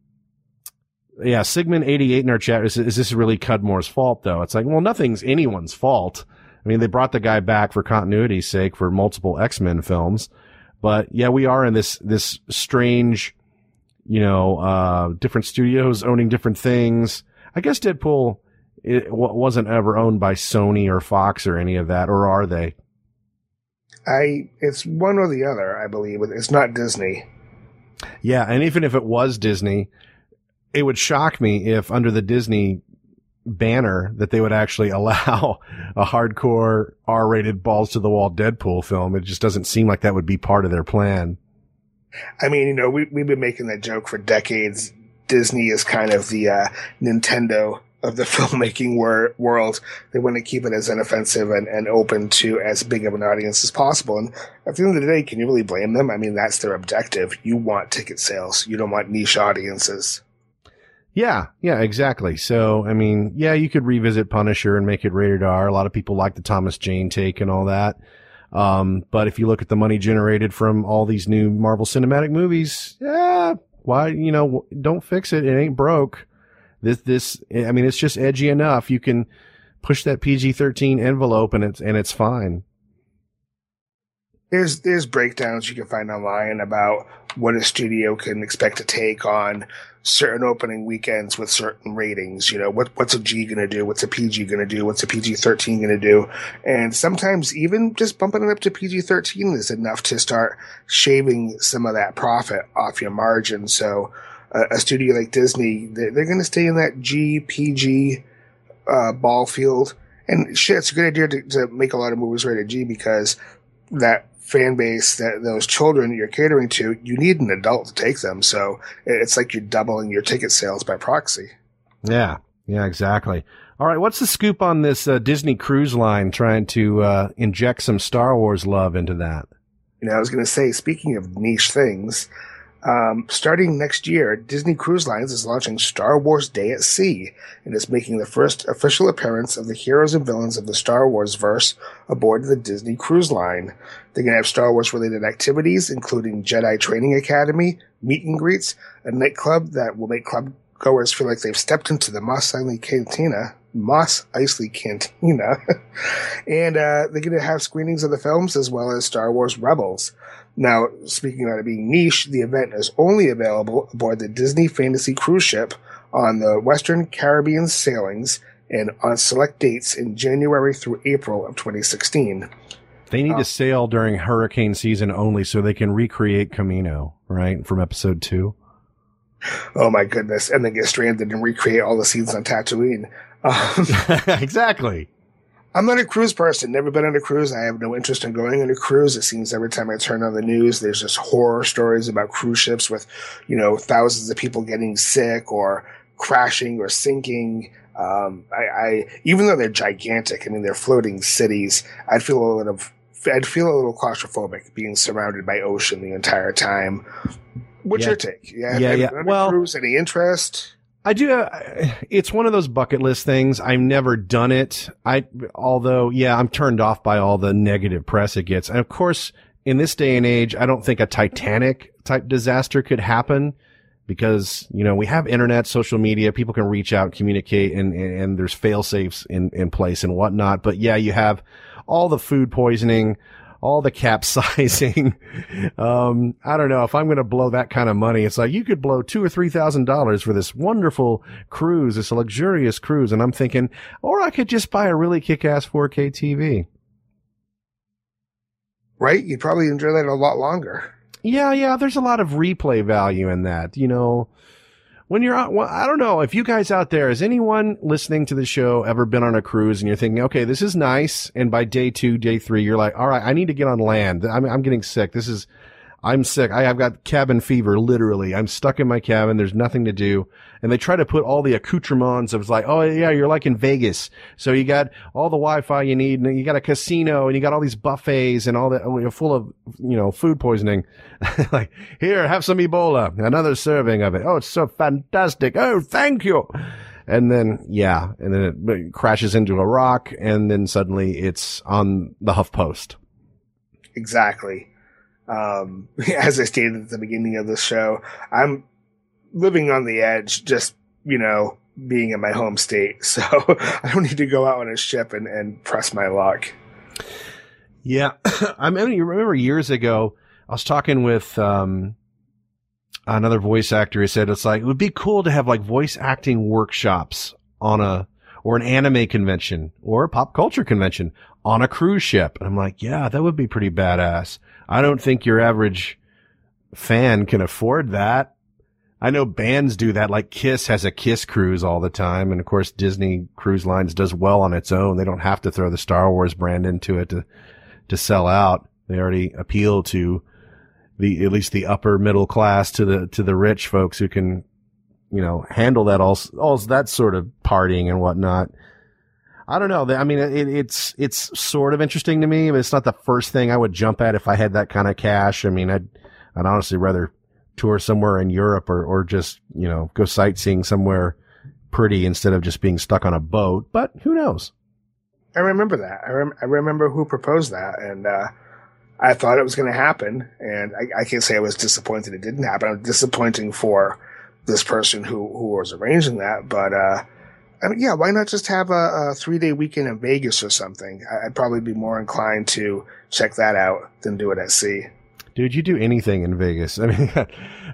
yeah, Sigmund88 in our chat is, is this really Cudmore's fault though? It's like, well, nothing's anyone's fault. I mean, they brought the guy back for continuity's sake for multiple X-Men films, but yeah, we are in this, this strange, you know, uh, different studios owning different things I guess Deadpool it wasn't ever owned by Sony or Fox or any of that, or are they? I it's one or the other, I believe. It's not Disney. Yeah, and even if it was Disney, it would shock me if under the Disney banner that they would actually allow a hardcore R-rated balls to the wall Deadpool film. It just doesn't seem like that would be part of their plan. I mean, you know, we, we've been making that joke for decades. Disney is kind of the uh, Nintendo of the filmmaking wor- world. They want to keep it as inoffensive and, and open to as big of an audience as possible. And at the end of the day, can you really blame them? I mean, that's their objective. You want ticket sales. You don't want niche audiences. Yeah, yeah, exactly. So, I mean, yeah, you could revisit Punisher and make it rated R. A lot of people like the Thomas Jane take and all that. Um, but if you look at the money generated from all these new Marvel Cinematic movies, yeah, why, you know, don't fix it. It ain't broke. This, this, I mean, it's just edgy enough. You can push that PG-13 envelope and it's, and it's fine. There's, there's breakdowns you can find online about what a studio can expect to take on certain opening weekends with certain ratings. You know, what, what's a G going to do? What's a PG going to do? What's a PG 13 going to do? And sometimes even just bumping it up to PG 13 is enough to start shaving some of that profit off your margin. So a studio like Disney, they're, they're going to stay in that G, PG, uh, ball field. And shit, it's a good idea to, to make a lot of movies rated G because that fan base that those children you're catering to, you need an adult to take them. So it's like you're doubling your ticket sales by proxy. Yeah. Yeah, exactly. All right, what's the scoop on this uh, Disney Cruise Line trying to uh, inject some Star Wars love into that? You know, I was going to say, speaking of niche things, um, starting next year, Disney Cruise Lines is launching Star Wars Day at Sea and is making the first official appearance of the heroes and villains of the Star Wars verse aboard the Disney Cruise Line. They're going to have Star Wars related activities, including Jedi Training Academy, meet and greets, a nightclub that will make club goers feel like they've stepped into the Mos Eisley Cantina, Mos Eisley Cantina, and uh, they're going to have screenings of the films as well as Star Wars Rebels. Now, speaking about it being niche, the event is only available aboard the Disney Fantasy cruise ship on the Western Caribbean sailings and on select dates in January through April of 2016. They need uh, to sail during hurricane season only so they can recreate Kamino, right, from episode two. Oh my goodness. And then get stranded and recreate all the scenes on Tatooine. Um, exactly. I'm not a cruise person. Never been on a cruise. I have no interest in going on a cruise. It seems every time I turn on the news, there's just horror stories about cruise ships with, you know, thousands of people getting sick or crashing or sinking. Um, I, I, even though they're gigantic, I mean, they're floating cities. I'd feel a little, I'd feel a little claustrophobic being surrounded by ocean the entire time. What's Yeah. your take? Yeah, Yeah, have you yeah. been on a Well- cruise? Any interest? I do. Uh, it's one of those bucket list things. I've never done it. I, although, yeah, I'm turned off by all the negative press it gets. And of course, in this day and age, I don't think a Titanic type disaster could happen because, you know, we have internet, social media, people can reach out, communicate, and, and, and there's fail safes in, in place and whatnot. But yeah, you have all the food poisoning, all the capsizing. um, I don't know if I'm going to blow that kind of money. It's like you could blow two or three thousand dollars for this wonderful cruise, this luxurious cruise, and I'm thinking, or I could just buy a really kick-ass 4K TV. Right? You'd probably enjoy that a lot longer. Yeah, yeah. There's a lot of replay value in that. You know, when you're out, well, I don't know if you guys out there, has anyone listening to the show ever been on a cruise and you're thinking, okay, this is nice. And by day two, day three, you're like, all right, I need to get on land. I'm, I'm getting sick. This is, I'm sick. I have got cabin fever, literally. I'm stuck in my cabin. There's nothing to do. And they try to put all the accoutrements of like, oh yeah, you're like in Vegas. So you got all the Wi-Fi you need and you got a casino and you got all these buffets and all that full of, you know, food poisoning. like, here, have some Ebola, another serving of it. Oh, it's so fantastic. Oh, thank you. And then, yeah, and then it, crashes into a rock and then suddenly it's on the HuffPost. Exactly. Um, as I stated at the beginning of the show, I'm living on the edge, just, you know, being in my home state. So I don't need to go out on a ship and, and press my luck. Yeah. I mean, you remember years ago, I was talking with, um, another voice actor. He said it's like, it would be cool to have like voice acting workshops on a, or an anime convention or a pop culture convention on a cruise ship. And I'm like, yeah, that would be pretty badass. I don't think your average fan can afford that. I know bands do that. Like Kiss has a Kiss cruise all the time. And of course, Disney Cruise Lines does well on its own. They don't have to throw the Star Wars brand into it to, to sell out. They already appeal to the, at least the upper middle class to the, to the rich folks who can, you know, handle that all, all that sort of partying and whatnot. I don't know. I mean, it, it's, it's sort of interesting to me, but it's not the first thing I would jump at if I had that kind of cash. I mean, I'd, I'd honestly rather tour somewhere in Europe or, or just, you know, go sightseeing somewhere pretty instead of just being stuck on a boat. But who knows? I remember that. I, rem- I remember who proposed that, and uh, I thought it was going to happen. And I, I can't say I was disappointed it didn't happen. I'm disappointing for this person who who was arranging that, but uh, I mean, yeah, why not just have a, a three day weekend in Vegas or something? I'd probably be more inclined to check that out than do it at sea. Dude, you do anything in Vegas. I mean,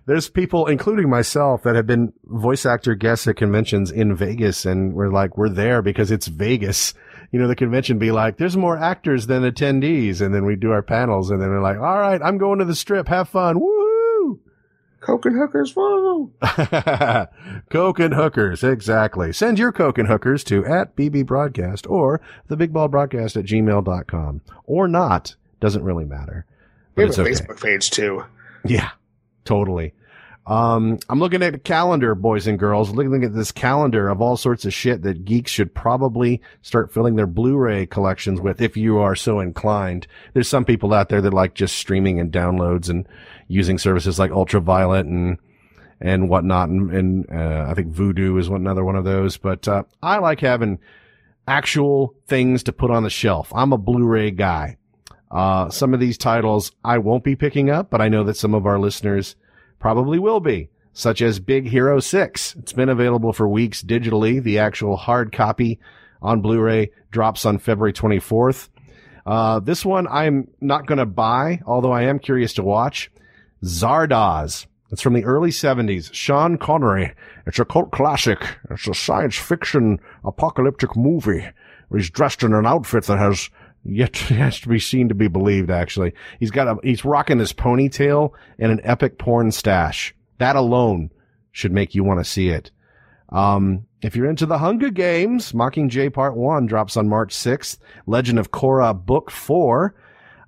there's people, including myself, that have been voice actor guests at conventions in Vegas and we're like, we're there because it's Vegas. You know, the convention be like, there's more actors than attendees. And then we do our panels and then we're like, all right, I'm going to the strip. Have fun. Woohoo! Coke and hookers, whoa! Coke and hookers. Exactly. Send your Coke and hookers to at BB Broadcast or the Big Ball Broadcast at gmail.com or not. Doesn't really matter. We have a okay. Facebook page too. Yeah, totally. Um, I'm looking at a calendar, boys and girls, looking at this calendar of all sorts of shit that geeks should probably start filling their Blu-ray collections with if you are so inclined. There's some people out there that like just streaming and downloads and using services like Ultraviolet and, and whatnot. And, and uh, I think Vudu is one, another one of those. But, uh, I like having actual things to put on the shelf. I'm a Blu-ray guy. Uh, some of these titles I won't be picking up, but I know that some of our listeners probably will be, such as Big Hero 6. It's been available for weeks digitally. The actual hard copy on Blu-ray drops on February 24th. Uh, this one I'm not going to buy, although I am curious to watch. Zardoz. It's from the early 70s. Sean Connery. It's a cult classic. It's a science fiction apocalyptic movie. He's dressed in an outfit that has yet has to be seen to be believed. Actually, he's got a he's rocking this ponytail and an epic porn stash. That alone should make you want to see it. Um, if you're into the Hunger Games, Mockingjay Part One drops on March 6th. Legend of Korra Book Four.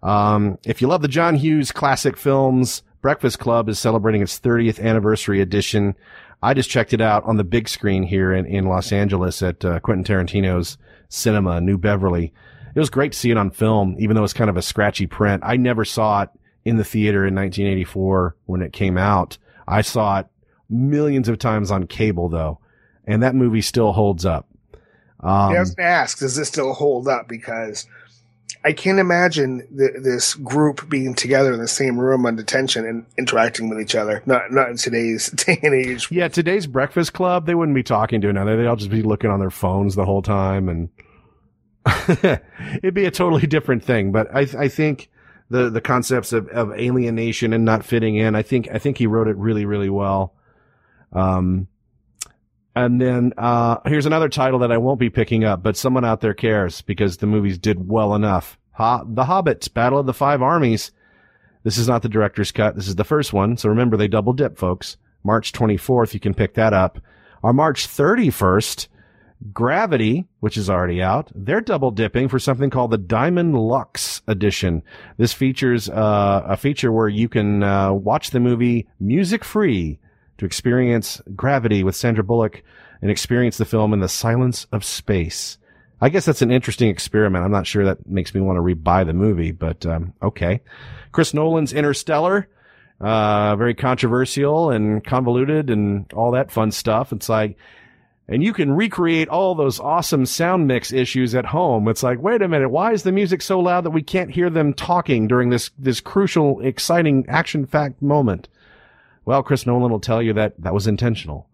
Um, if you love the John Hughes classic films, Breakfast Club is celebrating its 30th anniversary edition. I just checked it out on the big screen here in, in Los Angeles at uh, Quentin Tarantino's Cinema, New Beverly it was great to see it on film, even though it's kind of a scratchy print. I never saw it in the theater in 1984 when it came out. I saw it millions of times on cable though, and that movie still holds up. Um, I was going to ask, does this still hold up? Because I can't imagine th- this group being together in the same room on detention and interacting with each other. Not not in today's day and age. Yeah, today's Breakfast Club, they wouldn't be talking to another. They'd all just be looking on their phones the whole time and it'd be a totally different thing. But I, I think the, the concepts of, of alienation and not fitting in, I think, I think he wrote it really, really well. Um, and then, uh, here's another title that I won't be picking up, but someone out there cares because the movies did well enough. Ha- the Hobbits, Battle of the Five Armies. This is not the director's cut. This is the first one. So remember, they double dip, folks. March 24th, you can pick that up. On March 31st, Gravity, which is already out, they're double dipping for something called the Diamond Luxe edition. This features uh, a feature where you can uh, watch the movie music free to experience Gravity with Sandra Bullock and experience the film in the silence of space. I guess that's an interesting experiment. I'm not sure that makes me want to rebuy the movie, but um, okay. Chris Nolan's Interstellar, uh, very controversial and convoluted and all that fun stuff. It's like and you can recreate all those awesome sound mix issues at home. It's like, wait a minute, why is the music so loud that we can't hear them talking during this, this crucial, exciting, action fact moment? Well, Chris Nolan will tell you that that was intentional.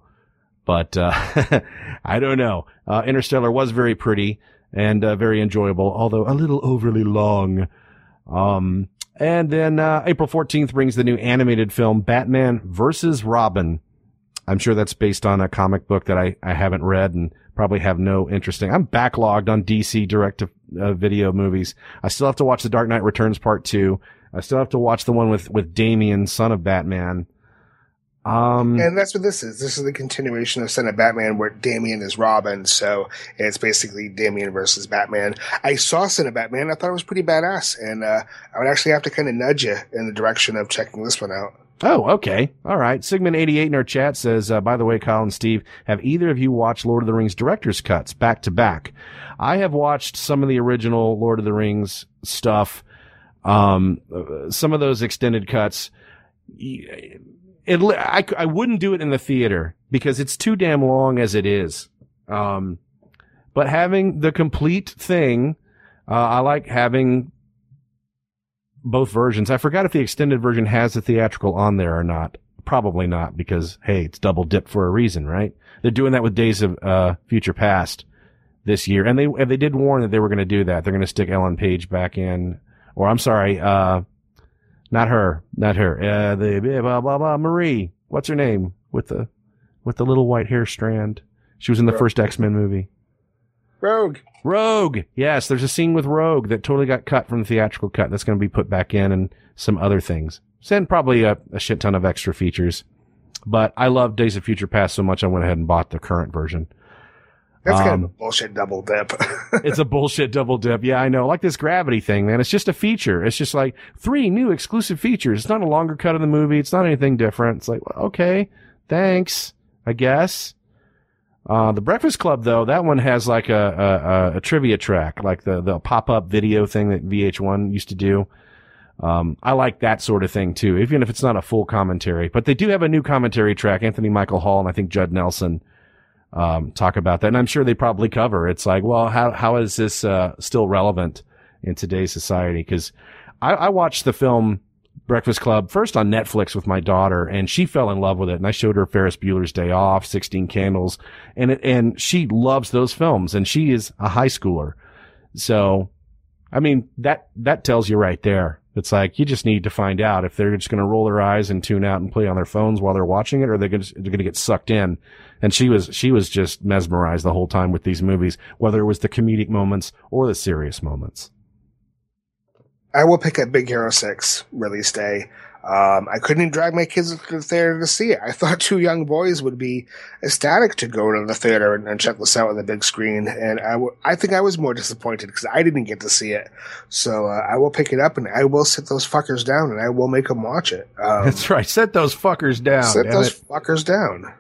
But, uh, I don't know. Uh, Interstellar was very pretty and, uh, very enjoyable, although a little overly long. Um, and then, uh, April 14th brings the new animated film Batman versus Robin. I'm sure that's based on a comic book that I, I haven't read and probably have no interest in. I'm backlogged on DC direct to uh, video movies. I still have to watch The Dark Knight Returns Part 2. I still have to watch the one with, with Damian, son of Batman. Um, and that's what this is. This is the continuation of Son of Batman where Damian is Robin. So it's basically Damian versus Batman. I saw Son of Batman. I thought it was pretty badass. And, uh, I would actually have to kind of nudge you in the direction of checking this one out. Oh, okay. All right. Sigmund88 in our chat says, uh, by the way, Kyle and Steve, have either of you watched Lord of the Rings director's cuts back to back? I have watched some of the original Lord of the Rings stuff. Um, uh, some of those extended cuts. It, I, I wouldn't do it in the theater because it's too damn long as it is. Um, but having the complete thing, uh, I like having both versions. I forgot if the extended version has the theatrical on there or not. Probably not because hey, it's double dip for a reason, right? They're doing that with Days of uh, Future Past this year, and they and they did warn that they were going to do that. They're going to stick Ellen Page back in, or I'm sorry, uh, not her, not her, uh, the blah blah blah Marie. What's her name with the with the little white hair strand? She was in the first X Men movie. Rogue. Rogue. Yes, there's a scene with Rogue that totally got cut from the theatrical cut. That's going to be put back in and some other things. Send probably a, a shit ton of extra features. But I love Days of Future Past so much I went ahead and bought the current version. That's kind Um, of a bullshit double dip. it's a bullshit double dip. Yeah, I know. Like this gravity thing, man. It's just a feature. It's just like three new exclusive features. It's not a longer cut of the movie. It's not anything different. It's like, well, okay, thanks, I guess. Uh, the Breakfast Club, though, that one has like a, a, a, a trivia track, like the, the pop up video thing that VH1 used to do. Um, I like that sort of thing too, even if it's not a full commentary. But they do have a new commentary track. Anthony Michael Hall and I think Judd Nelson um, talk about that, and I'm sure they probably cover. It's like, well, how how is this uh, still relevant in today's society? Because I, I watched the film Breakfast Club first on Netflix with my daughter, and she fell in love with it. And I showed her Ferris Bueller's Day Off, Sixteen Candles, and it, and she loves those films, and she is a high schooler. So, I mean that that tells you right there. It's like you just need to find out if they're just going to roll their eyes and tune out and play on their phones while they're watching it, or they're going to, get sucked in. And she was she was just mesmerized the whole time with these movies, whether it was the comedic moments or the serious moments. I will pick up Big Hero 6 release day. Um, I couldn't even drag my kids to the theater to see it. I thought two young boys would be ecstatic to go to the theater and, and check this out on the big screen. And I, w- I think I was more disappointed because I didn't get to see it. So uh, I will pick it up and I will sit those fuckers down and I will make them watch it. Um, That's right. Set those fuckers down. Sit damn those it. fuckers down.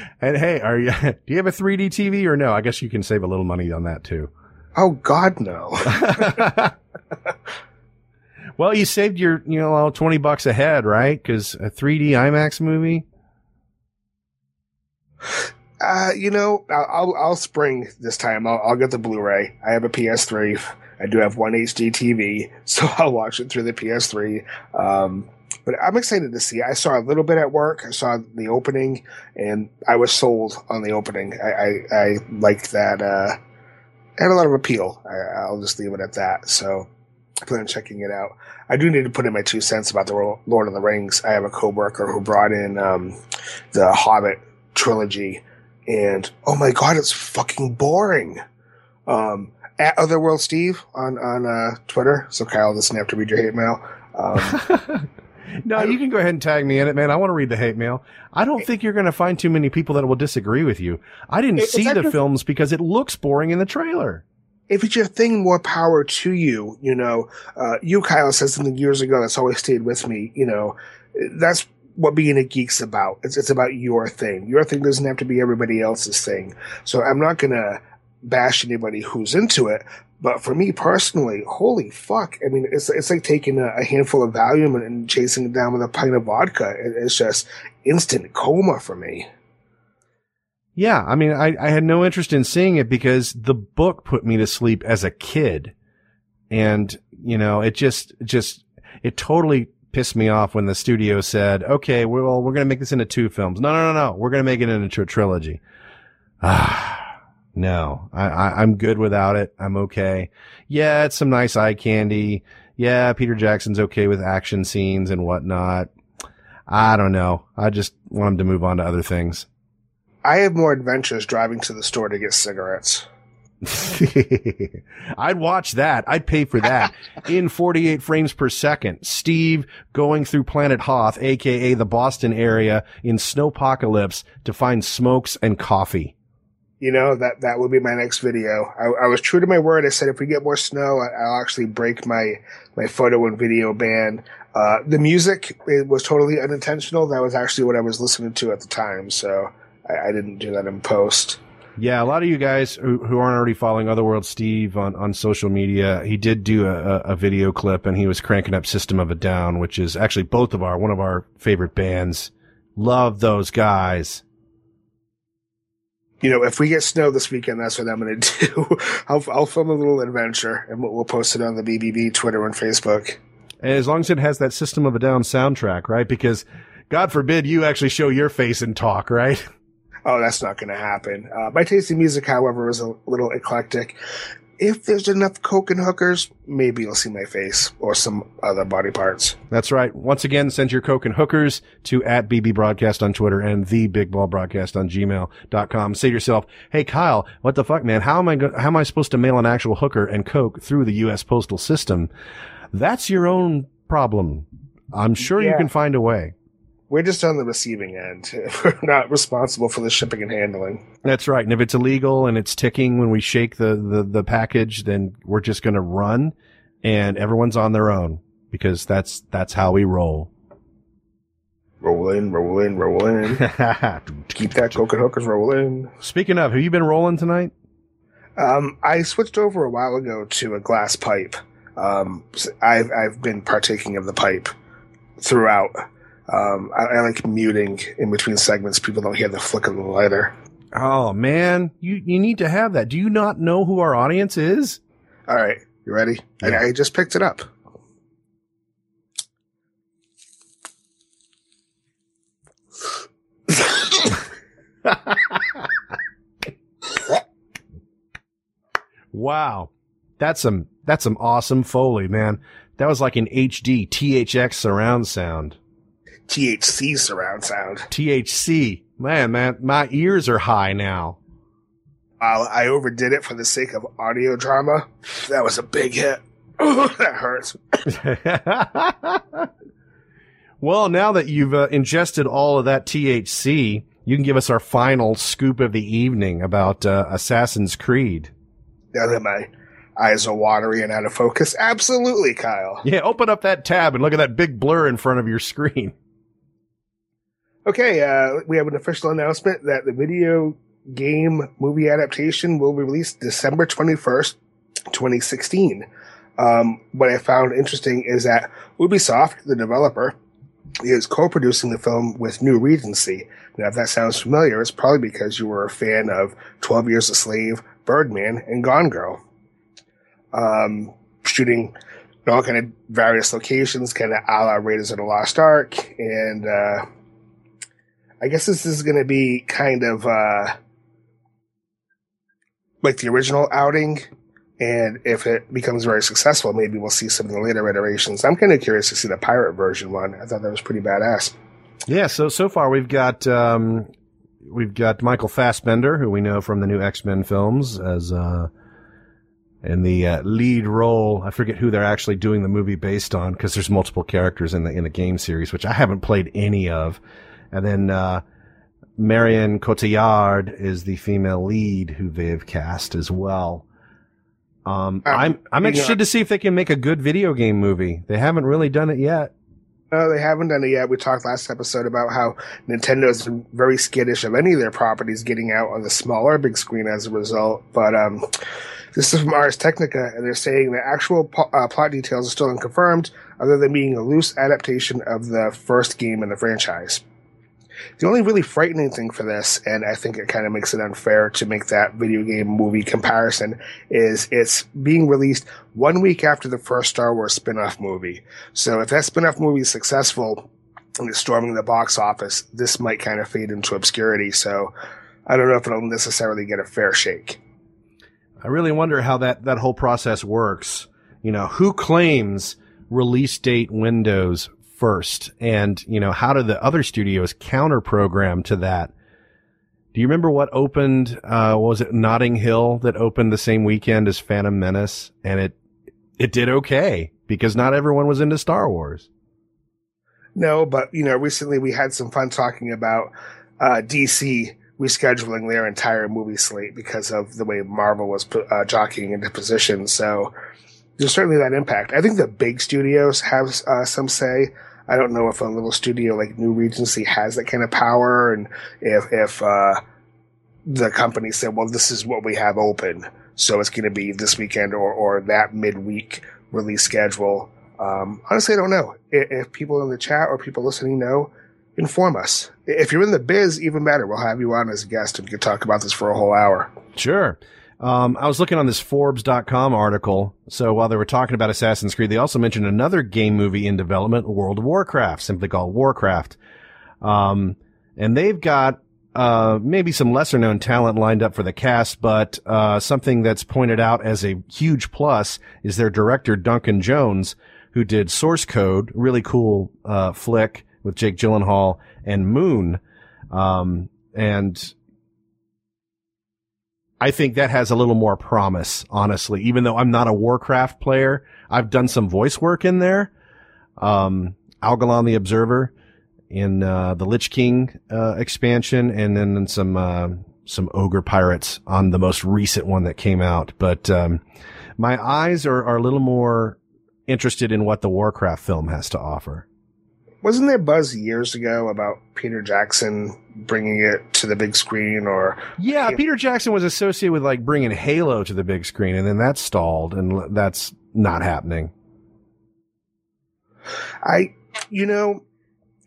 and hey, are you? Do you have a 3D TV or no? I guess you can save a little money on that too. Oh God, no. Well, you saved your, you know, 20 bucks a head, right? Cause a 3D IMAX movie. Uh, you know, I'll, I'll, spring this time. I'll, I'll get the Blu-ray. I have a PS3. I do have one HD TV, so I'll watch it through the PS3. Um, but I'm excited to see. I saw a little bit at work. I saw the opening, and I was sold on the opening. I I, I liked that. Uh, had a lot of appeal. I, I'll just leave it at that. So I plan on checking it out. I do need to put in my two cents about the Lord of the Rings. I have a coworker who brought in um, the Hobbit trilogy, and oh my god, it's fucking boring. Um, at Otherworld Steve on on uh, Twitter, so Kyle doesn't have to read your hate mail. Um, no, you can go ahead and tag me in it, man. I want to read the hate mail. I don't think you're going to find too many people that will disagree with you. I didn't It's see the films because it looks boring in the trailer. If it's your thing, more power to you. You know, uh, you Kyle said something years ago that's always stayed with me. You know, that's what being a geek's about. It's it's about your thing. Your thing doesn't have to be everybody else's thing. So I'm not gonna bash anybody who's into it. But for me personally, holy fuck! I mean, it's it's like taking a, a handful of Valium and, chasing it down with a pint of vodka. It, it's just instant coma for me. Yeah, I mean, I, I had no interest in seeing it because the book put me to sleep as a kid. And, you know, it just, just, it totally pissed me off when the studio said, okay, well, we're going to make this into two films. No, no, no, no. We're going to make it into a trilogy. Ah, no, I, I, I'm good without it. I'm okay. Yeah, it's some nice eye candy. Yeah, Peter Jackson's okay with action scenes and whatnot. I don't know. I just want him to move on to other things. I have more adventures driving to the store to get cigarettes. I'd watch that. I'd pay for that in 48 frames per second. Steve going through Planet Hoth, aka the Boston area in snowpocalypse to find smokes and coffee. You know that that will be my next video. I, I was true to my word. I said if we get more snow, I, I'll actually break my my photo and video ban. Uh, the music it was totally unintentional. That was actually what I was listening to at the time, so I, I didn't do that in post. Yeah, a lot of you guys who, who aren't already following Otherworld Steve on, on social media, he did do a, a, video clip and he was cranking up System of a Down, which is actually both of our, one of our favorite bands. Love those guys. You know, if we get snow this weekend, that's what I'm going to do. I'll, I'll film a little adventure and we'll, we'll post it on the BBB Twitter and Facebook. And as long as it has that System of a Down soundtrack, right? Because God forbid you actually show your face and talk, right? Oh, that's not going to happen. Uh, my taste in music, however, is a little eclectic. If there's enough coke and hookers, maybe you'll see my face or some other body parts. That's right. Once again, send your Coke and hookers to at BB Broadcast on Twitter and the Big Ball Broadcast on gmail.com. Say to yourself, Hey, Kyle, what the fuck, man? How am I, go- how am I supposed to mail an actual hooker and Coke through the U.S. postal system? That's your own problem. I'm sure you can find a way. We're just on the receiving end. We're not responsible for the shipping and handling. That's right. And if it's illegal and it's ticking when we shake the, the, the package, then we're just going to run and everyone's on their own because that's, that's how we roll. Roll in, roll in, roll in. Keep that coconut hookers rolling. Speaking of, have you been rolling tonight? Um, I switched over a while ago to a glass pipe. Um, I've, I've been partaking of the pipe throughout. Um, I, I, like muting in between segments. People don't hear the flick of the lighter. Oh man, you you need to have that. Do you not know who our audience is? All right, you ready? Yeah. I, I just picked it up. wow, that's some that's some awesome foley, man. That was like an HD THX surround sound. THC surround sound. THC. Man, man, my ears are high now. Uh, I overdid it for the sake of audio drama. That was a big hit. that hurts. well, now that you've uh, ingested all of that THC, you can give us our final scoop of the evening about uh, Assassin's Creed. Now that my eyes are watery and out of focus, absolutely, Kyle. Yeah, open up that tab and look at that big blur in front of your screen. Okay, uh, we have an official announcement that the video game movie adaptation will be released December 21st, 2016. Um, what I found interesting is that Ubisoft, the developer, is co-producing the film with New Regency. Now, if that sounds familiar, it's probably because you were a fan of 12 Years a Slave, Birdman, and Gone Girl. Um, shooting in all kind of various locations, kind of a la Raiders of the Lost Ark, and uh, I guess this is going to be kind of uh, like the original outing. And if it becomes very successful, maybe we'll see some of the later iterations. I'm kind of curious to see the pirate version one. I thought that was pretty badass. Yeah. So so far we've got um, we've got Michael Fassbender, who we know from the new X Men films, as uh, in the uh, lead role. I forget who they're actually doing the movie based on because there's multiple characters in the in the game series, which I haven't played any of. And then, uh, Marion Cotillard is the female lead who they've cast as well. Um, uh, I'm, I'm interested to see if they can make a good video game movie. They haven't really done it yet. No, they haven't done it yet. We talked last episode about how Nintendo's very skittish of any of their properties getting out on the smaller big screen as a result. But um, this is from Ars Technica, and they're saying the actual po- uh, plot details are still unconfirmed, other than being a loose adaptation of the first game in the franchise. The only really frightening thing for this, and I think it kind of makes it unfair to make that video game movie comparison, is it's being released one week after the first Star Wars spin-off movie. So if that spin-off movie is successful and it's storming the box office, this might kind of fade into obscurity. So I don't know if it'll necessarily get a fair shake. I really wonder how that, that whole process works. You know, who claims release date windows first? And, you know, how do the other studios counter program to that? Do you remember what opened, uh, was it Notting Hill that opened the same weekend as Phantom Menace? And it, it did okay because not everyone was into Star Wars. No, but, you know, recently we had some fun talking about, uh, DC rescheduling their entire movie slate because of the way Marvel was uh, jockeying into position. So there's certainly that impact. I think the big studios have uh, some say. I don't know if a little studio like New Regency has that kind of power, and if if uh, the company said, "Well, this is what we have open, so it's going to be this weekend or or that midweek release schedule." Um, honestly, I don't know. If, if people in the chat or people listening know, inform us. If you're in the biz, even better. We'll have you on as a guest and we can talk about this for a whole hour. Sure. Um, I was looking on this Forbes.com article. So while they were talking about Assassin's Creed, they also mentioned another game movie in development, World of Warcraft, simply called Warcraft. Um, and they've got, uh, maybe some lesser known talent lined up for the cast, but, uh, something that's pointed out as a huge plus is their director, Duncan Jones, who did Source Code, really cool, uh, flick with Jake Gyllenhaal and Moon. Um, and I think that has a little more promise, honestly, even though I'm not a Warcraft player. I've done some voice work in there. Um, Algalon the Observer. in uh, the Lich King uh, expansion, and then some uh, some ogre pirates on the most recent one that came out. But um, my eyes are, are a little more interested in what the Warcraft film has to offer. Wasn't there buzz years ago about Peter Jackson bringing it to the big screen or Yeah, Peter Jackson was associated with like bringing Halo to the big screen and then that stalled and that's not happening. I you know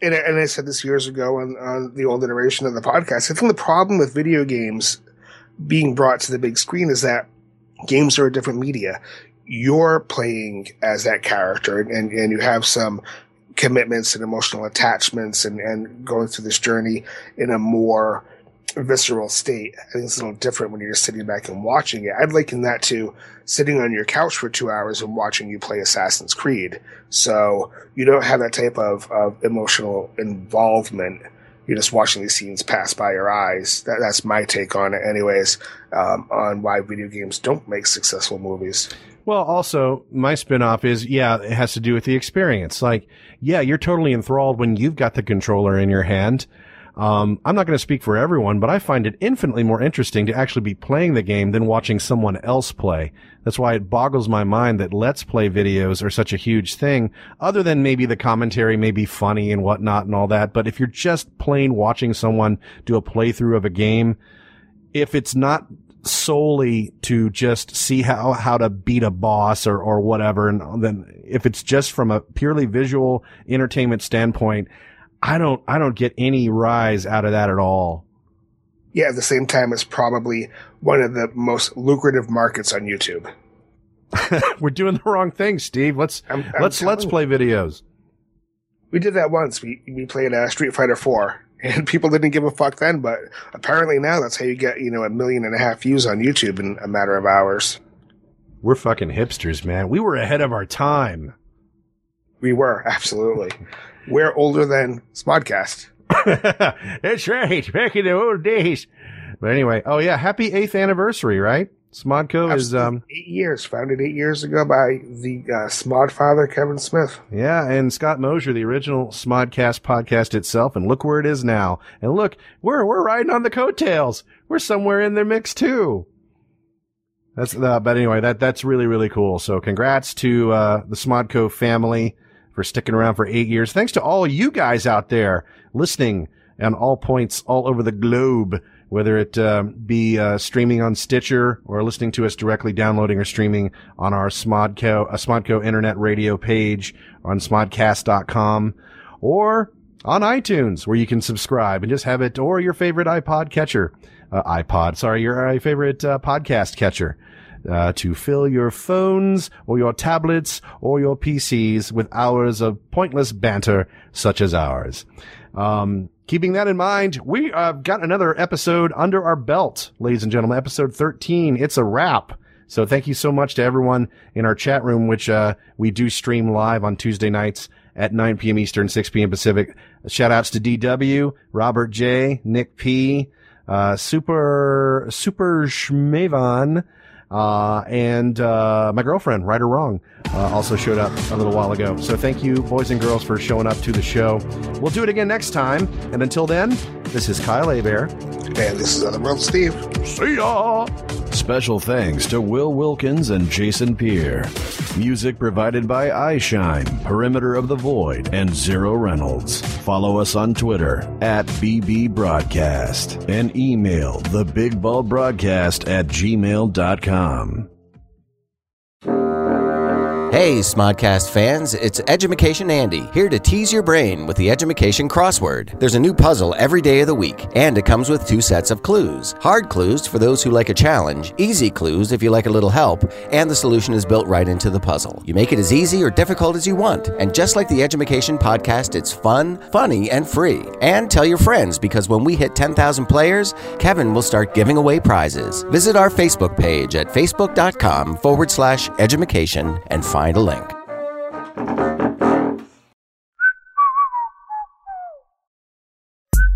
and, and I said this years ago on, on the old iteration of the podcast. I think the problem with video games being brought to the big screen is that games are a different media. You're playing as that character and, and you have some commitments and emotional attachments and, and going through this journey in a more visceral state. I think it's a little different when you're just sitting back and watching it. I'd liken that to sitting on your couch for two hours and watching you play Assassin's Creed. So you don't have that type of, of emotional involvement. You're just watching these scenes pass by your eyes. That, that's my take on it, anyways, um, on why video games don't make successful movies. Well, also, my spinoff is, yeah, it has to do with the experience. Like, yeah, you're totally enthralled when you've got the controller in your hand. Um, I'm not going to speak for everyone, but I find it infinitely more interesting to actually be playing the game than watching someone else play. That's why it boggles my mind that let's play videos are such a huge thing, other than maybe the commentary may be funny and whatnot and all that. But if you're just plain watching someone do a playthrough of a game, if it's not solely to just see how, how to beat a boss or, or whatever. And then if it's just from a purely visual entertainment standpoint, I don't, I don't get any rise out of that at all. Yeah. At the same time, it's probably one of the most lucrative markets on YouTube. We're doing the wrong thing, Steve. Let's, I'm, I'm let's, let's play videos. We did that once. We, we played uh, Street Fighter 4 and people didn't give a fuck then, but apparently now that's how you get, you know, a million and a half views on YouTube in a matter of hours. We're fucking hipsters, man. We were ahead of our time. We were, absolutely. we're older than Smodcast. That's right. Back in the old days. But anyway, oh yeah, happy eighth anniversary, right? Smodco is um eight years, founded eight years ago by the uh, Smod father Kevin Smith. Yeah, and Scott Mosier, the original Smodcast podcast itself, and look where it is now. And look, we're we're riding on the coattails. We're somewhere in their mix too. That's uh, but anyway, that that's really really cool. So congrats to uh, the Smodco family for sticking around for eight years. Thanks to all you guys out there listening on all points all over the globe whether it uh, be uh, streaming on Stitcher or listening to us directly downloading or streaming on our Smodco, uh, Smodco internet radio page on smodcast.com or on iTunes where you can subscribe and just have it or your favorite iPod catcher, uh, iPod, sorry, your uh, favorite uh, podcast catcher. Uh, to fill your phones or your tablets or your PCs with hours of pointless banter such as ours. Um, keeping that in mind, we uh, got another episode under our belt, ladies and gentlemen. Episode 13. It's a wrap. So thank you so much to everyone in our chat room, which uh, we do stream live on Tuesday nights at 9 p.m. Eastern, 6 p.m. Pacific. Shout outs to DW, Robert J, Nick P, uh, Super, Super Schmavan, uh, and uh, my girlfriend, right or wrong, uh, also showed up a little while ago. So thank you, boys and girls, for showing up to the show. We'll do it again next time. And until then, this is Kyle Hebert. And this is Otherworld Steve. See ya! Special thanks to Will Wilkins and Jason Peer. Music provided by iShine, Perimeter of the Void, and Zero Reynolds. Follow us on Twitter at BB Broadcast and email thebigballbroadcast at gmail.com. Hey, Smodcast fans, it's Edumacation Andy, here to tease your brain with the Edumacation crossword. There's a new puzzle every day of the week, and it comes with two sets of clues. Hard clues for those who like a challenge, easy clues if you like a little help, and the solution is built right into the puzzle. You make it as easy or difficult as you want, and just like the Edumacation podcast, it's fun, funny, and free. And tell your friends because when we hit 10,000 players, Kevin will start giving away prizes. Visit our Facebook page at facebook.com forward slash edumacation and find a link.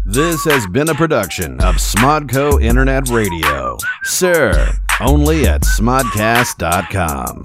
This has been a production of Smodco Internet Radio. Sir, only at smodcast.com.